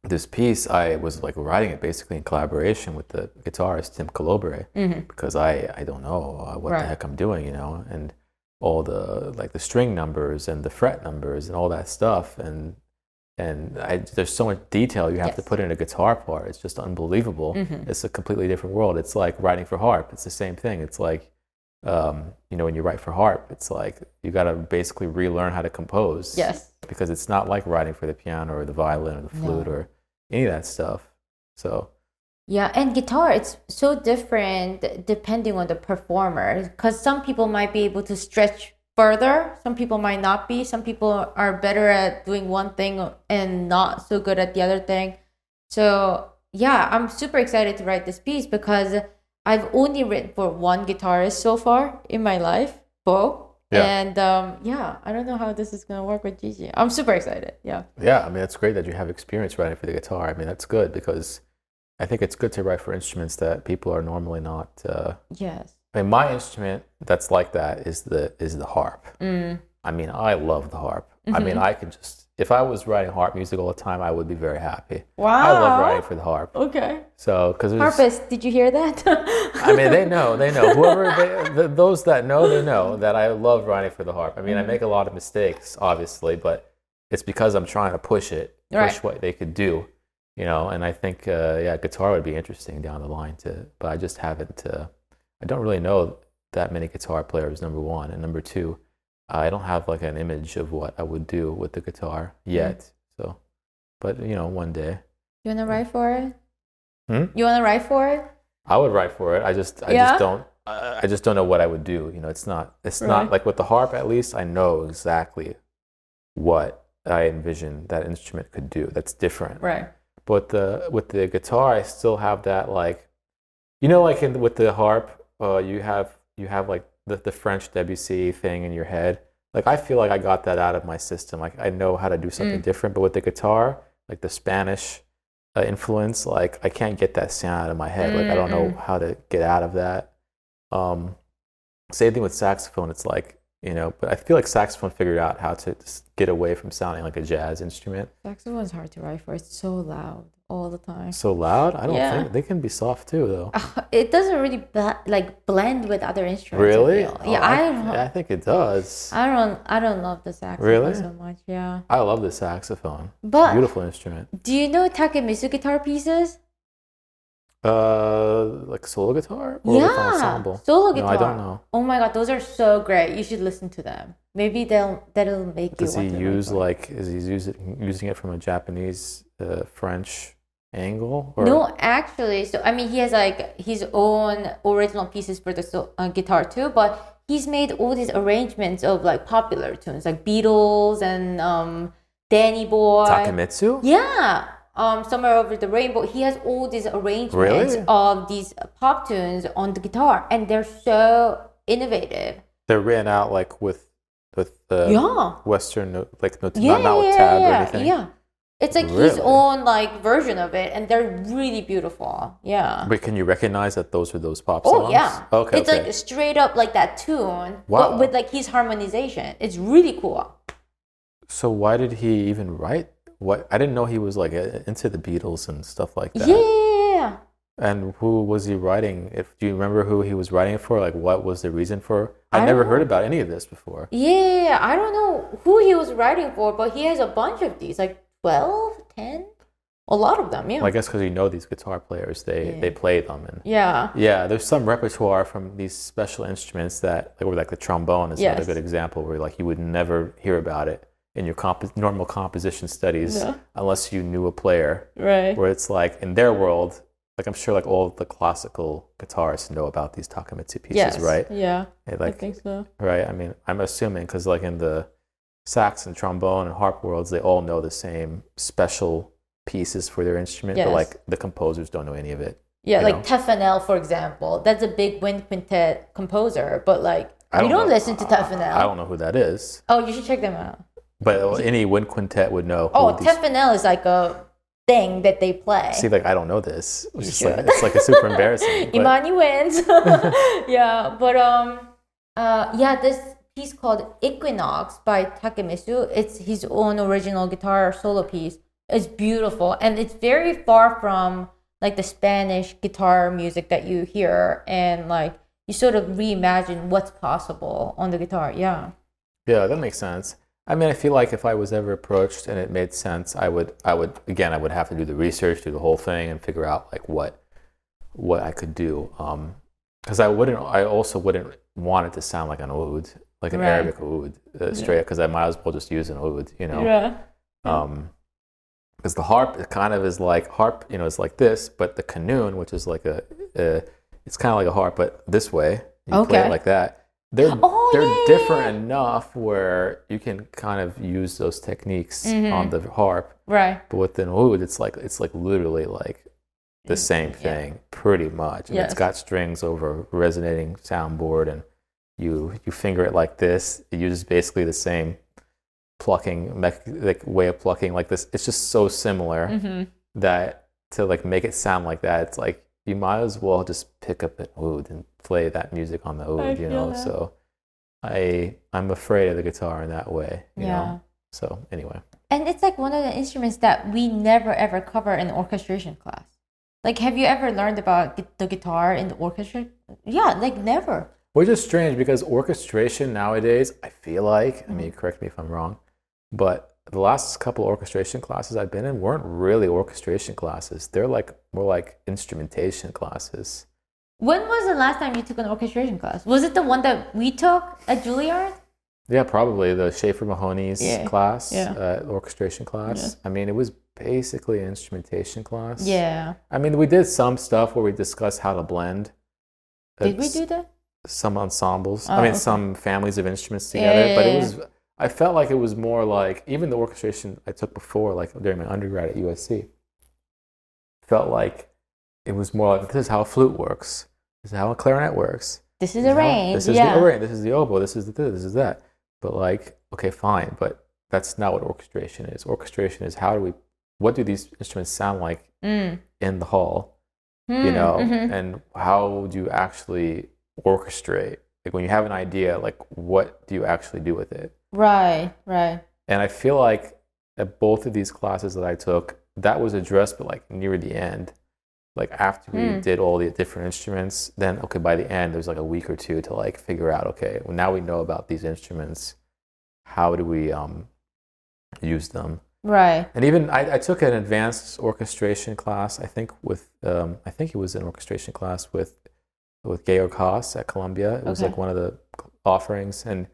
this piece I was like writing it basically in collaboration with the guitarist Tim Callobre Mhm. because I I don't know uh, what Right. the heck I'm doing, you know, and all the like the string numbers and the fret numbers and all that stuff and and I, there's so much detail you have to put in a guitar part. It's just unbelievable. Mhm. It's a completely different world. It's like writing for harp. It's the same thing. It's like um, you know when you write for harp, it's like you got to basically relearn how to compose. Yes. Because it's not like writing for the piano or the violin or the flute No. or any of that stuff. So Yeah, and guitar, it's so different depending on the performer. Because some people might be able to stretch further, some people might not be. Some people are better at doing one thing and not so good at the other thing. So, yeah, I'm super excited to write this piece because I've only written for one guitarist so far in my life, Bo. Yeah. And um, yeah, I don't know how this is going to work with Gigi. I'm super excited. Yeah. Yeah, I mean, it's great that you have experience writing for the guitar. I mean, that's good because I think it's good to write for instruments that people are normally not. Uh, Yes. I mean, my instrument that's like that is the is the harp. Mm. I mean, I love the harp. I mean, I can just if I was writing harp music all the time, I would be very happy. Wow. I love writing for the harp. Okay. So because Harpist, did you hear that? I mean, they know, they know. Whoever, they, the, those that know, they know that I love writing for the harp. I mean, I make a lot of mistakes, obviously, but it's because I'm trying to push it, push Right. what they could do, you know. And I think, uh, yeah, guitar would be interesting down the line to, but I just haven't. Uh, I don't really know that many guitar players. Number one, and number two, I don't have like an image of what I would do with the guitar yet. So, but you know, one day You wanna write for it? Hmm? You wanna write for it? I would write for it. I just, I Yeah? just don't, I I just don't know what I would do. You know, it's not, it's Right. not like with the harp. At least I know exactly what I envision that instrument could do. That's different. Right. But the with the guitar, I still have that like, you know, like in, with the harp, uh, you have you have like the, the French Debussy thing in your head. Like I feel like I got that out of my system. Like I know how to do something Mm. different. But with the guitar, like the Spanish uh, influence, like I can't get that sound out of my head. Like I don't know how to get out of that. Um, same thing with saxophone. It's like you know, but I feel like saxophone figured out how to get away from sounding like a jazz instrument. Saxophone's hard to write for. It's so loud all the time. So loud? I don't Yeah. think they can be soft too, though. It doesn't really bl- like blend with other instruments. I Really? feel. Oh, Yeah, I, don't. I think it does. I don't. I don't love the saxophone Really? so much. Yeah, I love the saxophone. but Beautiful instrument. do you know Takemitsu guitar pieces? Uh, like solo guitar or yeah, ensemble? solo guitar. No. I don't know. Oh my god, those are so great. You should listen to them. Maybe they'll that'll make Does you. he want to use like is he using using it from a Japanese, uh, French angle? Or? No, actually, so I mean, he has like his own original pieces for the so, uh, guitar too, but he's made all these arrangements of like popular tunes, like Beatles and um, Danny Boy. Takemitsu. Yeah, um, somewhere over the rainbow. He has all these arrangements Really? of these pop tunes on the guitar, and they're so innovative. They're written out like with with the yeah, Western like not, yeah, not, not with yeah, tab or anything. yeah. It's like his own like version of it, and they're really beautiful. Yeah. But can you recognize that those are those pop oh, songs? Oh yeah. Okay. It's okay. like straight up like that tune, Wow. but with like his harmonization. It's really cool. So why did he even write? What I didn't know he was like into the Beatles and stuff like that. Yeah. And who was he writing? If do you remember who he was writing it for? Like what was the reason for? I I never heard about any of this before. Yeah. I don't know who he was writing for, but he has a bunch of these, like 12, 10, a lot of them. Yeah. Well, I guess because you know these guitar players, they Yeah. they play them and. yeah. Yeah, there's some repertoire from these special instruments that, like, or like the trombone is another good example where like you would never hear about it in your comp- normal composition studies Yeah. unless you knew a player. Right. where it's like in their world, like I'm sure like all the classical guitarists know about these Takemitsu pieces, Yes. right? Yeah. They, I like think so. right. I mean, I'm assuming because like in the sax and trombone and harp worlds, they all know the same special pieces for their instrument, Yes. but like the composers don't know any of it. Yeah, like know. Taffanel, for example. That's a big wind quintet composer, but like I you don't know- listen to Taffanel. I don't know who that is, Oh, you should check them out. but any wind quintet would know. Oh, these, is like a thing that they play. see, like I don't know this. It's like it's like a super embarrassing. but- Imani Winds. yeah, but um, uh, yeah, this piece called Equinox by Takemitsu. It's his own original guitar solo piece. It's beautiful, and it's very far from like the Spanish guitar music that you hear, and like you sort of reimagine what's possible on the guitar. Yeah. Yeah, that makes sense. I mean, I feel like if I was ever approached and it made sense, I would, I would, again, I would have to do the research, do the whole thing, and figure out like what, what I could do. Um, because I wouldn't, I also wouldn't want it to sound like an oud, like an Right. Arabic oud, uh, straight up. Because I might as well just use an oud, you know. Yeah. Um, because the harp it kind of is like harp, you know, it's like this, but the qanun, which is like a, a it's kind of like a harp, but this way, you play Okay. it like that. They're Oh, they're yeah, yeah, different yeah. enough where you can kind of use those techniques Mhm. on the harp, Right. but with an oud, it's like it's like literally like the same Yeah. thing, pretty much. And Yes. it's got strings over a resonating soundboard, and you you finger it like this. It uses basically the same plucking mech- like way of plucking like this. It's just so similar Mm-hmm. that to like make it sound like that, it's like you might as well just pick up an oud and play that music on the oud, I you know. that. So I I'm afraid of the guitar in that way, you Yeah. know. So anyway, And it's like one of the instruments that we never ever cover in orchestration class. Like, have you ever learned about the guitar in the orchestra? Yeah, like never. Which is strange because orchestration nowadays, I feel like, I mean, correct me if I'm wrong, but the last couple orchestration classes I've been in weren't really orchestration classes. They're like more like instrumentation classes. When was the last time you took an orchestration class? Was it the one that we took at Juilliard? Yeah, probably the Schaefer Mahoney's Yeah, class, yeah. uh, orchestration class. I mean, it was basically an instrumentation class. Yeah. I mean, we did some stuff where we discussed how to blend. Did we do that? Some ensembles? Oh, I mean, okay. some families of instruments together. yeah, but it was. I felt like it was more like even the orchestration I took before, like during my undergrad at USC, felt like it was more like this is how a flute works. This is how a clarinet works. This is This a how- range. This is yeah. the range. This is the oboe. This is the this, this is that. But like, okay, fine. But that's not what orchestration is. Orchestration is how do we, what do these instruments sound like Mm. in the hall? You Mm, know, mhm. and how do you actually orchestrate? Like when you have an idea, like what do you actually do with it? Right, right. And I feel like at both of these classes that I took, that was addressed, but like near the end, like after we Hmm. did all the different instruments, then okay, by the end, there's like a week or two to like figure out, okay, well, now we know about these instruments. How do we um, use them? Right. And even I, I took an advanced orchestration class. I think with um, I think it was an orchestration class with with Georg Haas at Columbia. It was Okay. like one of the offerings, and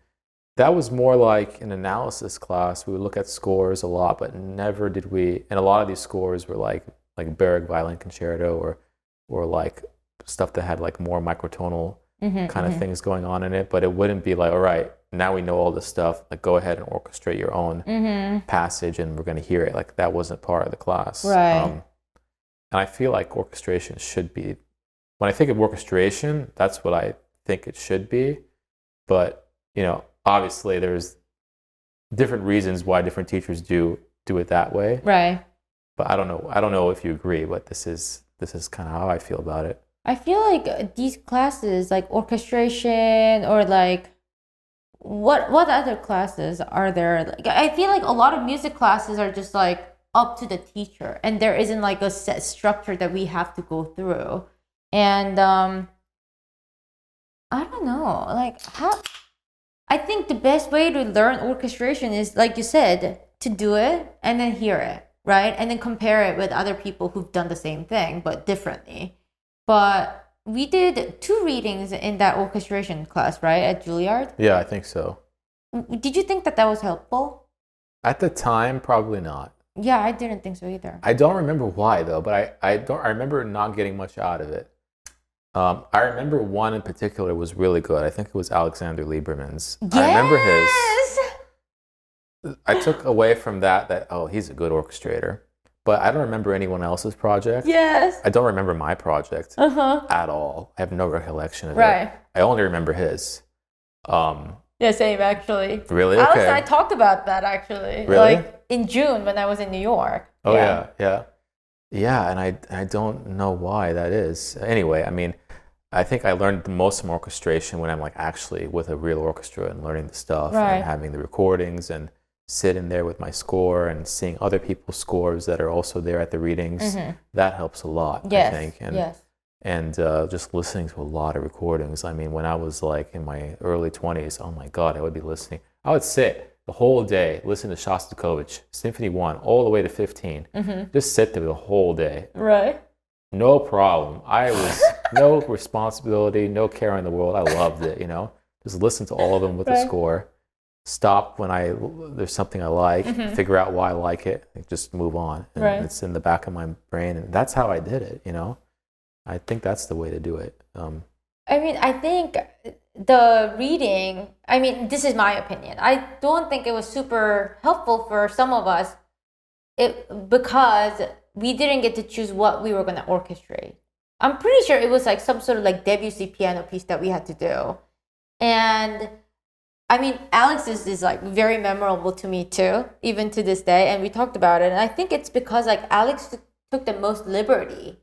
that was more like an analysis class. We would look at scores a lot, but never did we. And a lot of these scores were like like Berg Violin Concerto or or like stuff that had like more microtonal Mm-hmm, kind of things going on in it. But it wouldn't be like, all right, now we know all this stuff. Like, go ahead and orchestrate your own Mm-hmm. passage and we're going to hear it. Like that wasn't part of the class. Right. and I feel like orchestration should be, when I think of orchestration, that's what I think it should be. But, you know, obviously there's different reasons why different teachers do do it that way. Right. But I don't know. I don't know if you agree, but this is this is kind of how I feel about it. I feel like these classes, like orchestration or like what what other classes are there? Like I feel like a lot of music classes are just like up to the teacher, and there isn't like a set structure that we have to go through. And um, I don't know, like how. I think the best way to learn orchestration is, like you said, to do it and then hear it, right? And then compare it with other people who've done the same thing but differently. But we did two readings in that orchestration class, right, at Juilliard. Yeah, I think so. Did you think that that was helpful? At the time, probably not. Yeah, I didn't think so either. I don't remember why though, but I, I don't I remember not getting much out of it. Um, I remember one in particular was really good. I think it was Alexander Lieberman's. I remember his. I took away from that that oh he's a good orchestrator, but I don't remember anyone else's project. Yes. I don't remember my project Uh huh. at all. I have no recollection of it. Right. I only remember his. Um, Yeah, same actually. really? Alex Okay. and I talked about that actually. Really? Like in June when I was in New York. Oh yeah, yeah, yeah. And I I don't know why that is. Anyway, I mean, I think I learned the most from orchestration when I'm like actually with a real orchestra and learning the stuff Right. and having the recordings and sitting there with my score and seeing other people's scores that are also there at the readings. Mhm. That helps a lot. Yes. I think. And yes. and uh, just listening to a lot of recordings. I mean, when I was like in my early 20s, oh my God, I would be listening. I would sit the whole day, listen to Shostakovich, Symphony 1, all the way to 15. Mm-hmm. Just sit there the whole day. Right. No problem. I was no responsibility, no care in the world. I loved it, you know? Just listen to all of them with the Right. score. Stop when I there's something I like, Mhm. figure out why I like it, and just move on. And Right. It's in the back of my brain, and that's how I did it. You know, I think that's the way to do it. Um, I mean, I think the reading, I mean, this is my opinion. I don't think it was super helpful for some of us it, because we didn't get to choose what we were going to orchestrate. I'm pretty sure it was like some sort of like Debussy piano piece that we had to do. And I mean, Alex's is like very memorable to me too, even to this day. And we talked about it. And I think it's because like Alex took the most liberty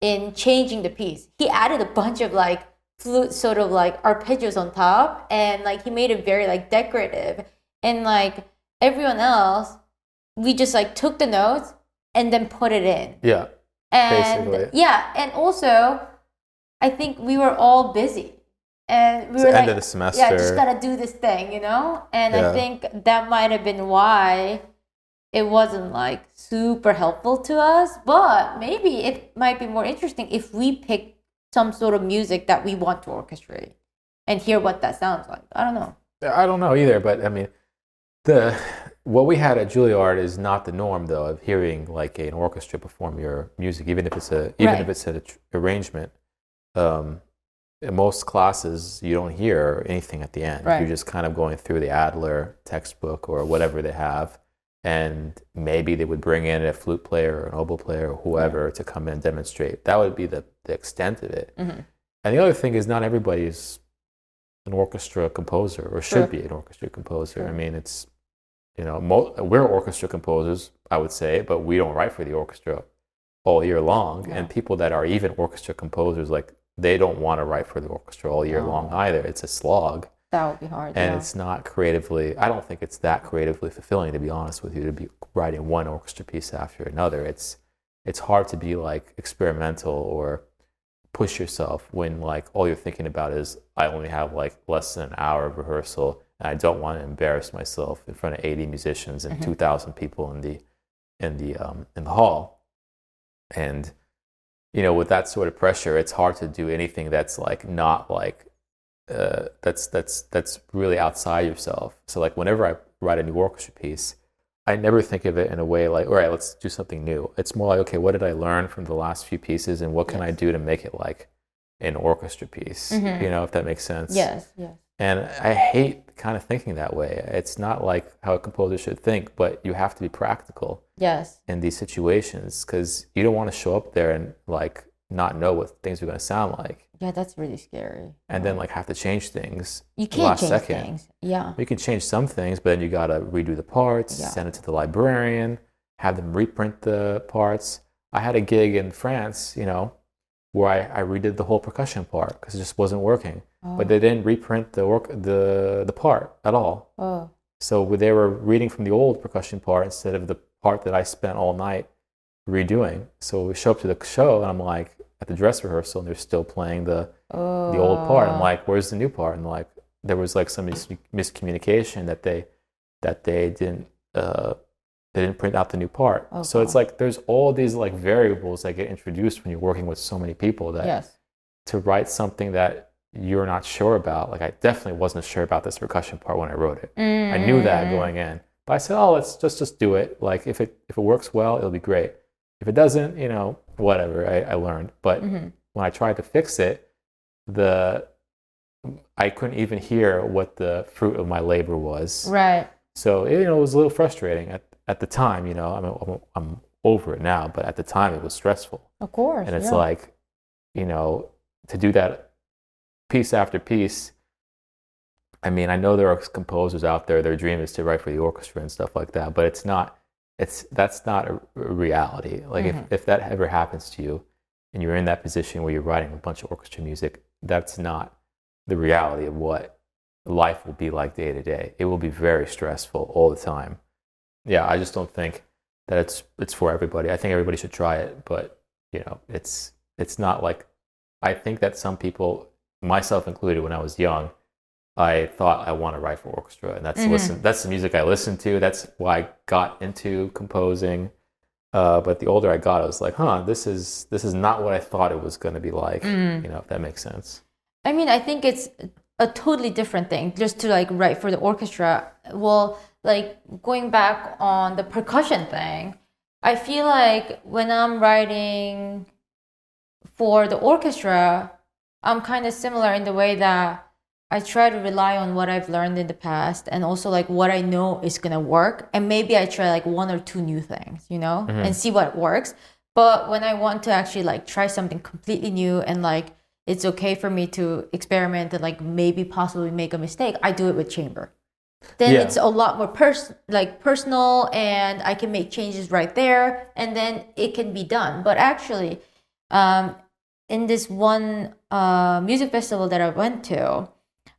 in changing the piece. He added a bunch of like flute sort of like arpeggios on top and like he made it very like decorative. And like everyone else, we just like took the notes and then put it in. yeah, And Basically. yeah, and also I think we were all busy. And we it's were the like end of the semester. yeah, just gotta do this thing, you know? And Yeah. I think that might have been why it wasn't like super helpful to us. But maybe it might be more interesting if we pick some sort of music that we want to orchestrate and hear what that sounds like. I don't know. I don't know either, but I mean, the what we had at Juilliard is not the norm, though, of hearing like an orchestra perform your music, even if it's a even Right. if it's an arrangement. Um, in most classes, you don't hear anything at the end. Right. You're just kind of going through the Adler textbook or whatever they have, and maybe they would bring in a flute player or an oboe player or whoever to come in and demonstrate. That would be the, the extent of it. Mhm. And the other thing is, not everybody's an orchestra composer or should Sure. be an orchestra composer. I mean, it's you know, mo- we're orchestra composers, I would say, but we don't write for the orchestra all year long. And people that are even orchestra composers, like they don't want to write for the orchestra all year long either. It's a slog, That would be hard. and yeah. it's not creatively. I don't think it's that creatively fulfilling, to be honest with you, to be writing one orchestra piece after another. It's it's hard to be like experimental or push yourself when like all you're thinking about is I only have like less than an hour of rehearsal I don't want to embarrass myself in front of 80 musicians and Mhm. 2,000 people in the in the um, in the hall. And you know, with that sort of pressure, it's hard to do anything that's like not like uh, that's that's that's really outside yourself. So like whenever I write a new orchestra piece, I never think of it in a way like, all right, let's do something new. It's more like, okay, what did I learn from the last few pieces, and what can I do to make it like an orchestra piece? Mhm. You know, if that makes sense. yes, yes. And I hate kind of thinking that way. It's not like how a composer should think, but you have to be practical Yes. in these situations because you don't want to show up there and like not know what things are going to sound like, Yeah, that's really scary. and then like have to change things you can't last change second. things. Yeah. You can change some things, but then you got to redo the parts, Yeah. send it to the librarian, have them reprint the parts. I had a gig in France, you know, where I, I redid the whole percussion part because it just wasn't working. Oh, But they didn't reprint the work the the part at all. oh. So they were reading from the old percussion part instead of the part that I spent all night redoing. So we show up to the show and I'm like at the dress rehearsal and they're still playing the oh. the old part. I'm like, where's the new part? And like, there was like some mis- miscommunication that they that they didn't uh, they didn't print out the new part. Oh, so it's like there's all these like variables that get introduced when you're working with so many people that yes. to write something that you're not sure about. Like I definitely wasn't sure about this percussion part when I wrote it. I knew that Mm. going in. But I said, oh, let's just just do it. Like if it if it works well, it'll be great. If it doesn't, you know, whatever. I, I learned. But Mhm. when I tried to fix it, the I couldn't even hear what the fruit of my labor was. Right. So it, you know, it was a little frustrating at, at the time. You know, I'm, I'm I'm over it now, but at the time it was stressful. Of course. And it's yeah. like, you know, to do that piece after piece. I mean, I know there are composers out there. Their dream is to write for the orchestra and stuff like that, but it's not. It's that's not a, reality. Like Mhm. if if that ever happens to you, and you're in that position where you're writing a bunch of orchestra music, that's not the reality of what life will be like day to day. It will be very stressful all the time. Yeah, I just don't think that it's it's for everybody. I think everybody should try it, but you know, it's it's not like I think that some people, myself included, when I was young, I thought I want to write for orchestra, and that's Mhm. listen that's the music I listened to. That's why I got into composing. Uh, but the older I got, I was like, huh, this is this is not what I thought it was going to be like. Mm. You know, if that makes sense. I mean, I think it's a totally different thing just to like write for the orchestra. Well, like going back on the percussion thing, I feel like when I'm writing for the orchestra, I'm kind of similar in the way that I try to rely on what I've learned in the past and also like what I know is gonna work. And maybe I try like one or two new things, you know, and see what works. But when I want to actually like try something completely new and like it's okay for me to experiment and like maybe possibly make a mistake, I do it with chamber. Then Yeah. it's a lot more pers- like personal and I can make changes right there and then it can be done. But actually, um, in this one uh, music festival that I went to,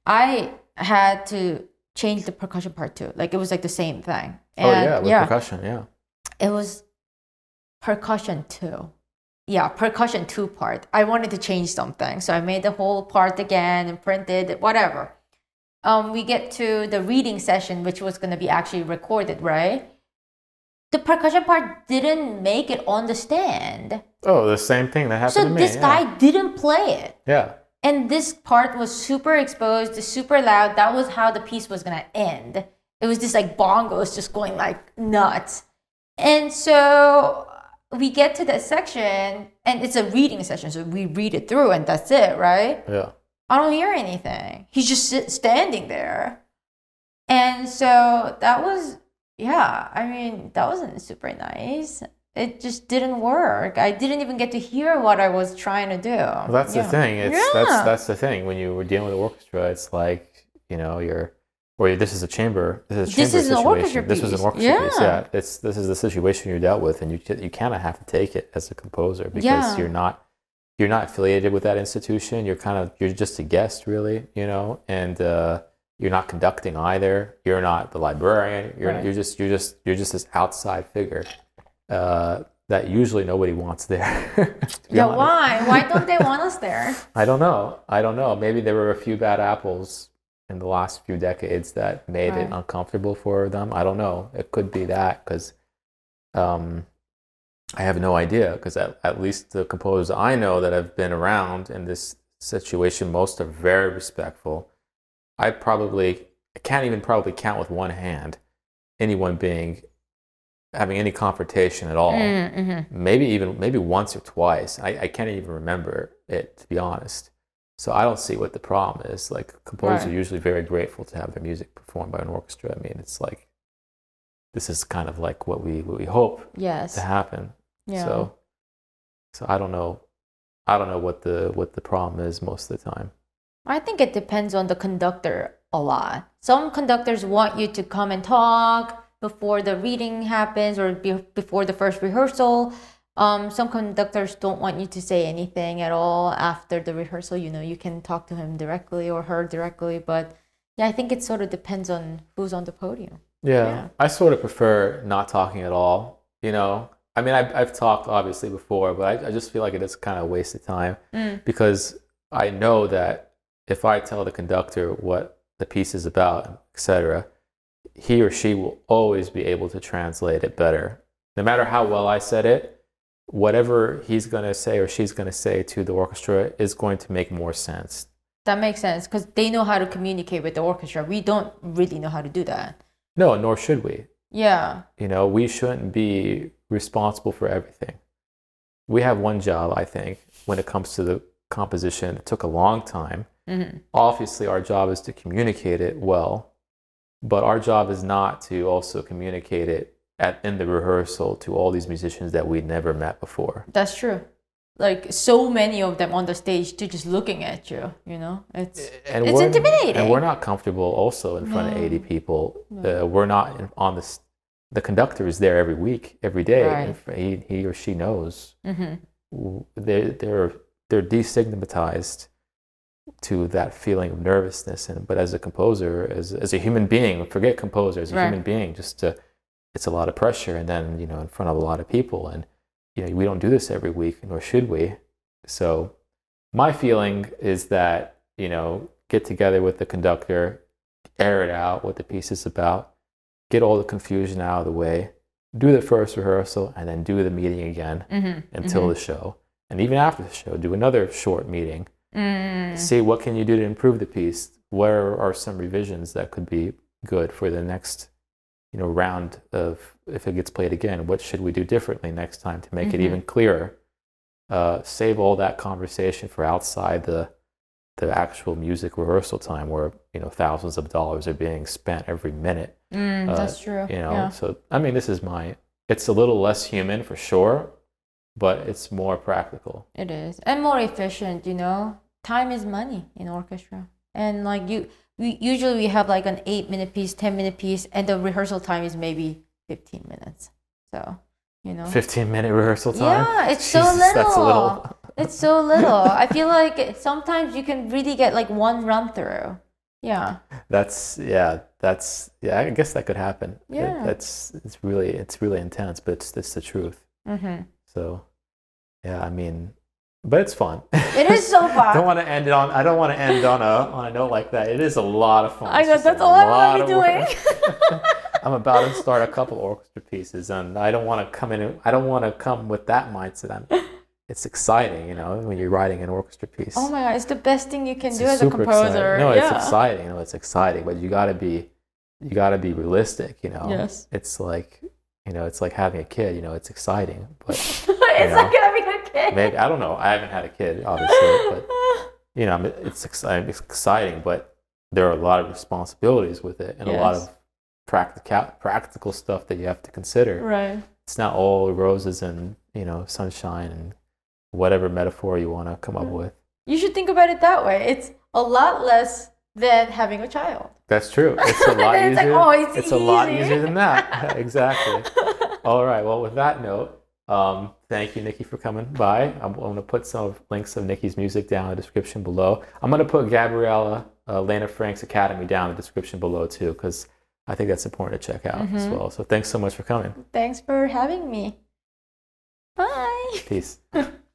I had to change the percussion part too. Like it was like the same thing. oh yeah, with percussion, yeah. it was percussion two. Yeah, percussion two part. I wanted to change something, so I made the whole part again and printed it, whatever. Um, we get to the reading session, which was going to be actually recorded, right? The percussion part didn't make it on the stand. Oh, the same thing that happened So to me. this yeah. guy didn't play it. Yeah. And this part was super exposed, super loud. That was how the piece was gonna end. It was just like bongos just going like nuts. And so we get to that section, and it's a reading session, so we read it through, and that's it, right? Yeah. I don't hear anything. He's just standing there. And so that was, yeah, I mean, that wasn't super nice. It just didn't work. I didn't even get to hear what I was trying to do. Well, that's Yeah. the thing. It's Yeah. that's that's the thing. When you were dealing with the orchestra, it's like you know you're, or this is a chamber. This is a This chamber is an situation. orchestra This was an piece. orchestra piece. Yeah. Yeah. It's this is the situation you're dealt with, and you you kind of have to take it as a composer because Yeah. you're not you're not affiliated with that institution. You're kind of you're just a guest, really. You know, and uh, you're not conducting either. You're not the librarian. You're Right. you're just you're just you're just this outside figure. Uh, that usually nobody wants there. Yeah, honest. why? Why don't they want us there? I don't know. I don't know. Maybe there were a few bad apples in the last few decades that made it uncomfortable for them. I don't know. It could be that because um, I have no idea. Because at, at least the composers I know that have been around in this situation, most are very respectful. I probably I can't even probably count with one hand anyone being having any confrontation at all Mm-hmm. maybe even maybe once or twice. I, I can't even remember it to be honest. So I don't see what the problem is. Like composers Right. are usually very grateful to have their music performed by an orchestra. I mean, it's like this is kind of like what we what we hope Yes. to happen. Yeah. So so I don't know I don't know what the what the problem is most of the time. I think it depends on the conductor a lot. Some conductors want you to come and talk before the reading happens or be- before the first rehearsal. Um, some conductors don't want you to say anything at all after the rehearsal. You know, you can talk to him directly or her directly. But yeah, I think it sort of depends on who's on the podium. Yeah, Yeah. I sort of prefer not talking at all. You know, I mean, I've, I've talked obviously before, but I, I just feel like it is kind of a waste of time Mm. because I know that if I tell the conductor what the piece is about, etc., he or she will always be able to translate it better. No matter how well I said it, whatever he's going to say or she's going to say to the orchestra is going to make more sense. That makes sense because they know how to communicate with the orchestra. We don't really know how to do that. No, nor should we. Yeah. You know, we shouldn't be responsible for everything. We have one job, I think, when it comes to the composition. It took a long time. Hmm Obviously, our job is to communicate it well, but our job is not to also communicate it at in the rehearsal to all these musicians that we never met before. That's true. Like so many of them on the stage, to just looking at you. You know, it's And It's intimidating. And we're not comfortable also in front of 80 people. No. Uh, we're not in, on the. The conductor is there every week, every day. Right. He, he or she knows hmm they're they're they're destigmatized to that feeling of nervousness and but as a composer as as a human being forget composer as a Right. human being just to, it's a lot of pressure and then you know in front of a lot of people and you know we don't do this every week nor should we so my feeling is that you know get together with the conductor air it out what the piece is about get all the confusion out of the way do the first rehearsal and then do the meeting again hmm until the show. And even after the show, do another short meeting. Mm See what can you do to improve the piece. Where are some revisions that could be good for the next, you know, round of if it gets played again? What should we do differently next time to make it Mhm. even clearer? Uh, save all that conversation for outside the the actual music rehearsal time, where you know thousands of dollars are being spent every minute Mm, uh, that's true. you know yeah. so i mean this is my it's a little less human for sure but it's more practical It is, and more efficient. You know, time is money in orchestra, and like you, we usually we have like an eight minute piece, ten minute piece, and the rehearsal time is maybe fifteen minutes. So, you know, 15 minute rehearsal time Yeah, it's so Jesus, that's a little. little it's so little. I feel like sometimes you can really get like one run through. Yeah, that's yeah that's yeah i guess that could happen It- Yeah. that's it's really it's really intense but it's, it's the truth mm-hmm. so yeah i mean but it's fun it is so I fun. don't want to end it on I don't want to end on a on a note like that. It is a lot of fun. I It's know just a that's all I want to be doing. I'm about to start a couple orchestra pieces, and I don't want to come in. I don't want to come with that mindset. I'm, it's exciting, you know, when you're writing an orchestra piece. Oh my god, it's the best thing you can It's do as a super exciting. composer. No, yeah. it's exciting. You know, it's exciting, but you got to be, you got to be realistic. You know, Yes. it's like, you know, it's like having a kid. You know, it's exciting, but it's know. like having a kid. maybe I don't know. I haven't had a kid, obviously, but you know, it's exciting. It's exciting, but there are a lot of responsibilities with it, and a lot of practical practical stuff that you have to consider. right. It's not all roses and you know sunshine and whatever metaphor you want to come up Mm. with. You should think about it that way. It's a lot less than having a child. That's true. It's a lot It's like, easier. oh, it's a lot easier than that. exactly. All right. Well, with that note, um, thank you, Nicky, for coming by. I'm, I'm going to put some of- links of Nicky's music down in the description below. I'm going to put Gabriela uh, Lena Frank's Academy down in the description below too, because I think that's important to check out as Mhm. well. So thanks so much for coming. Thanks for having me. Bye. Peace.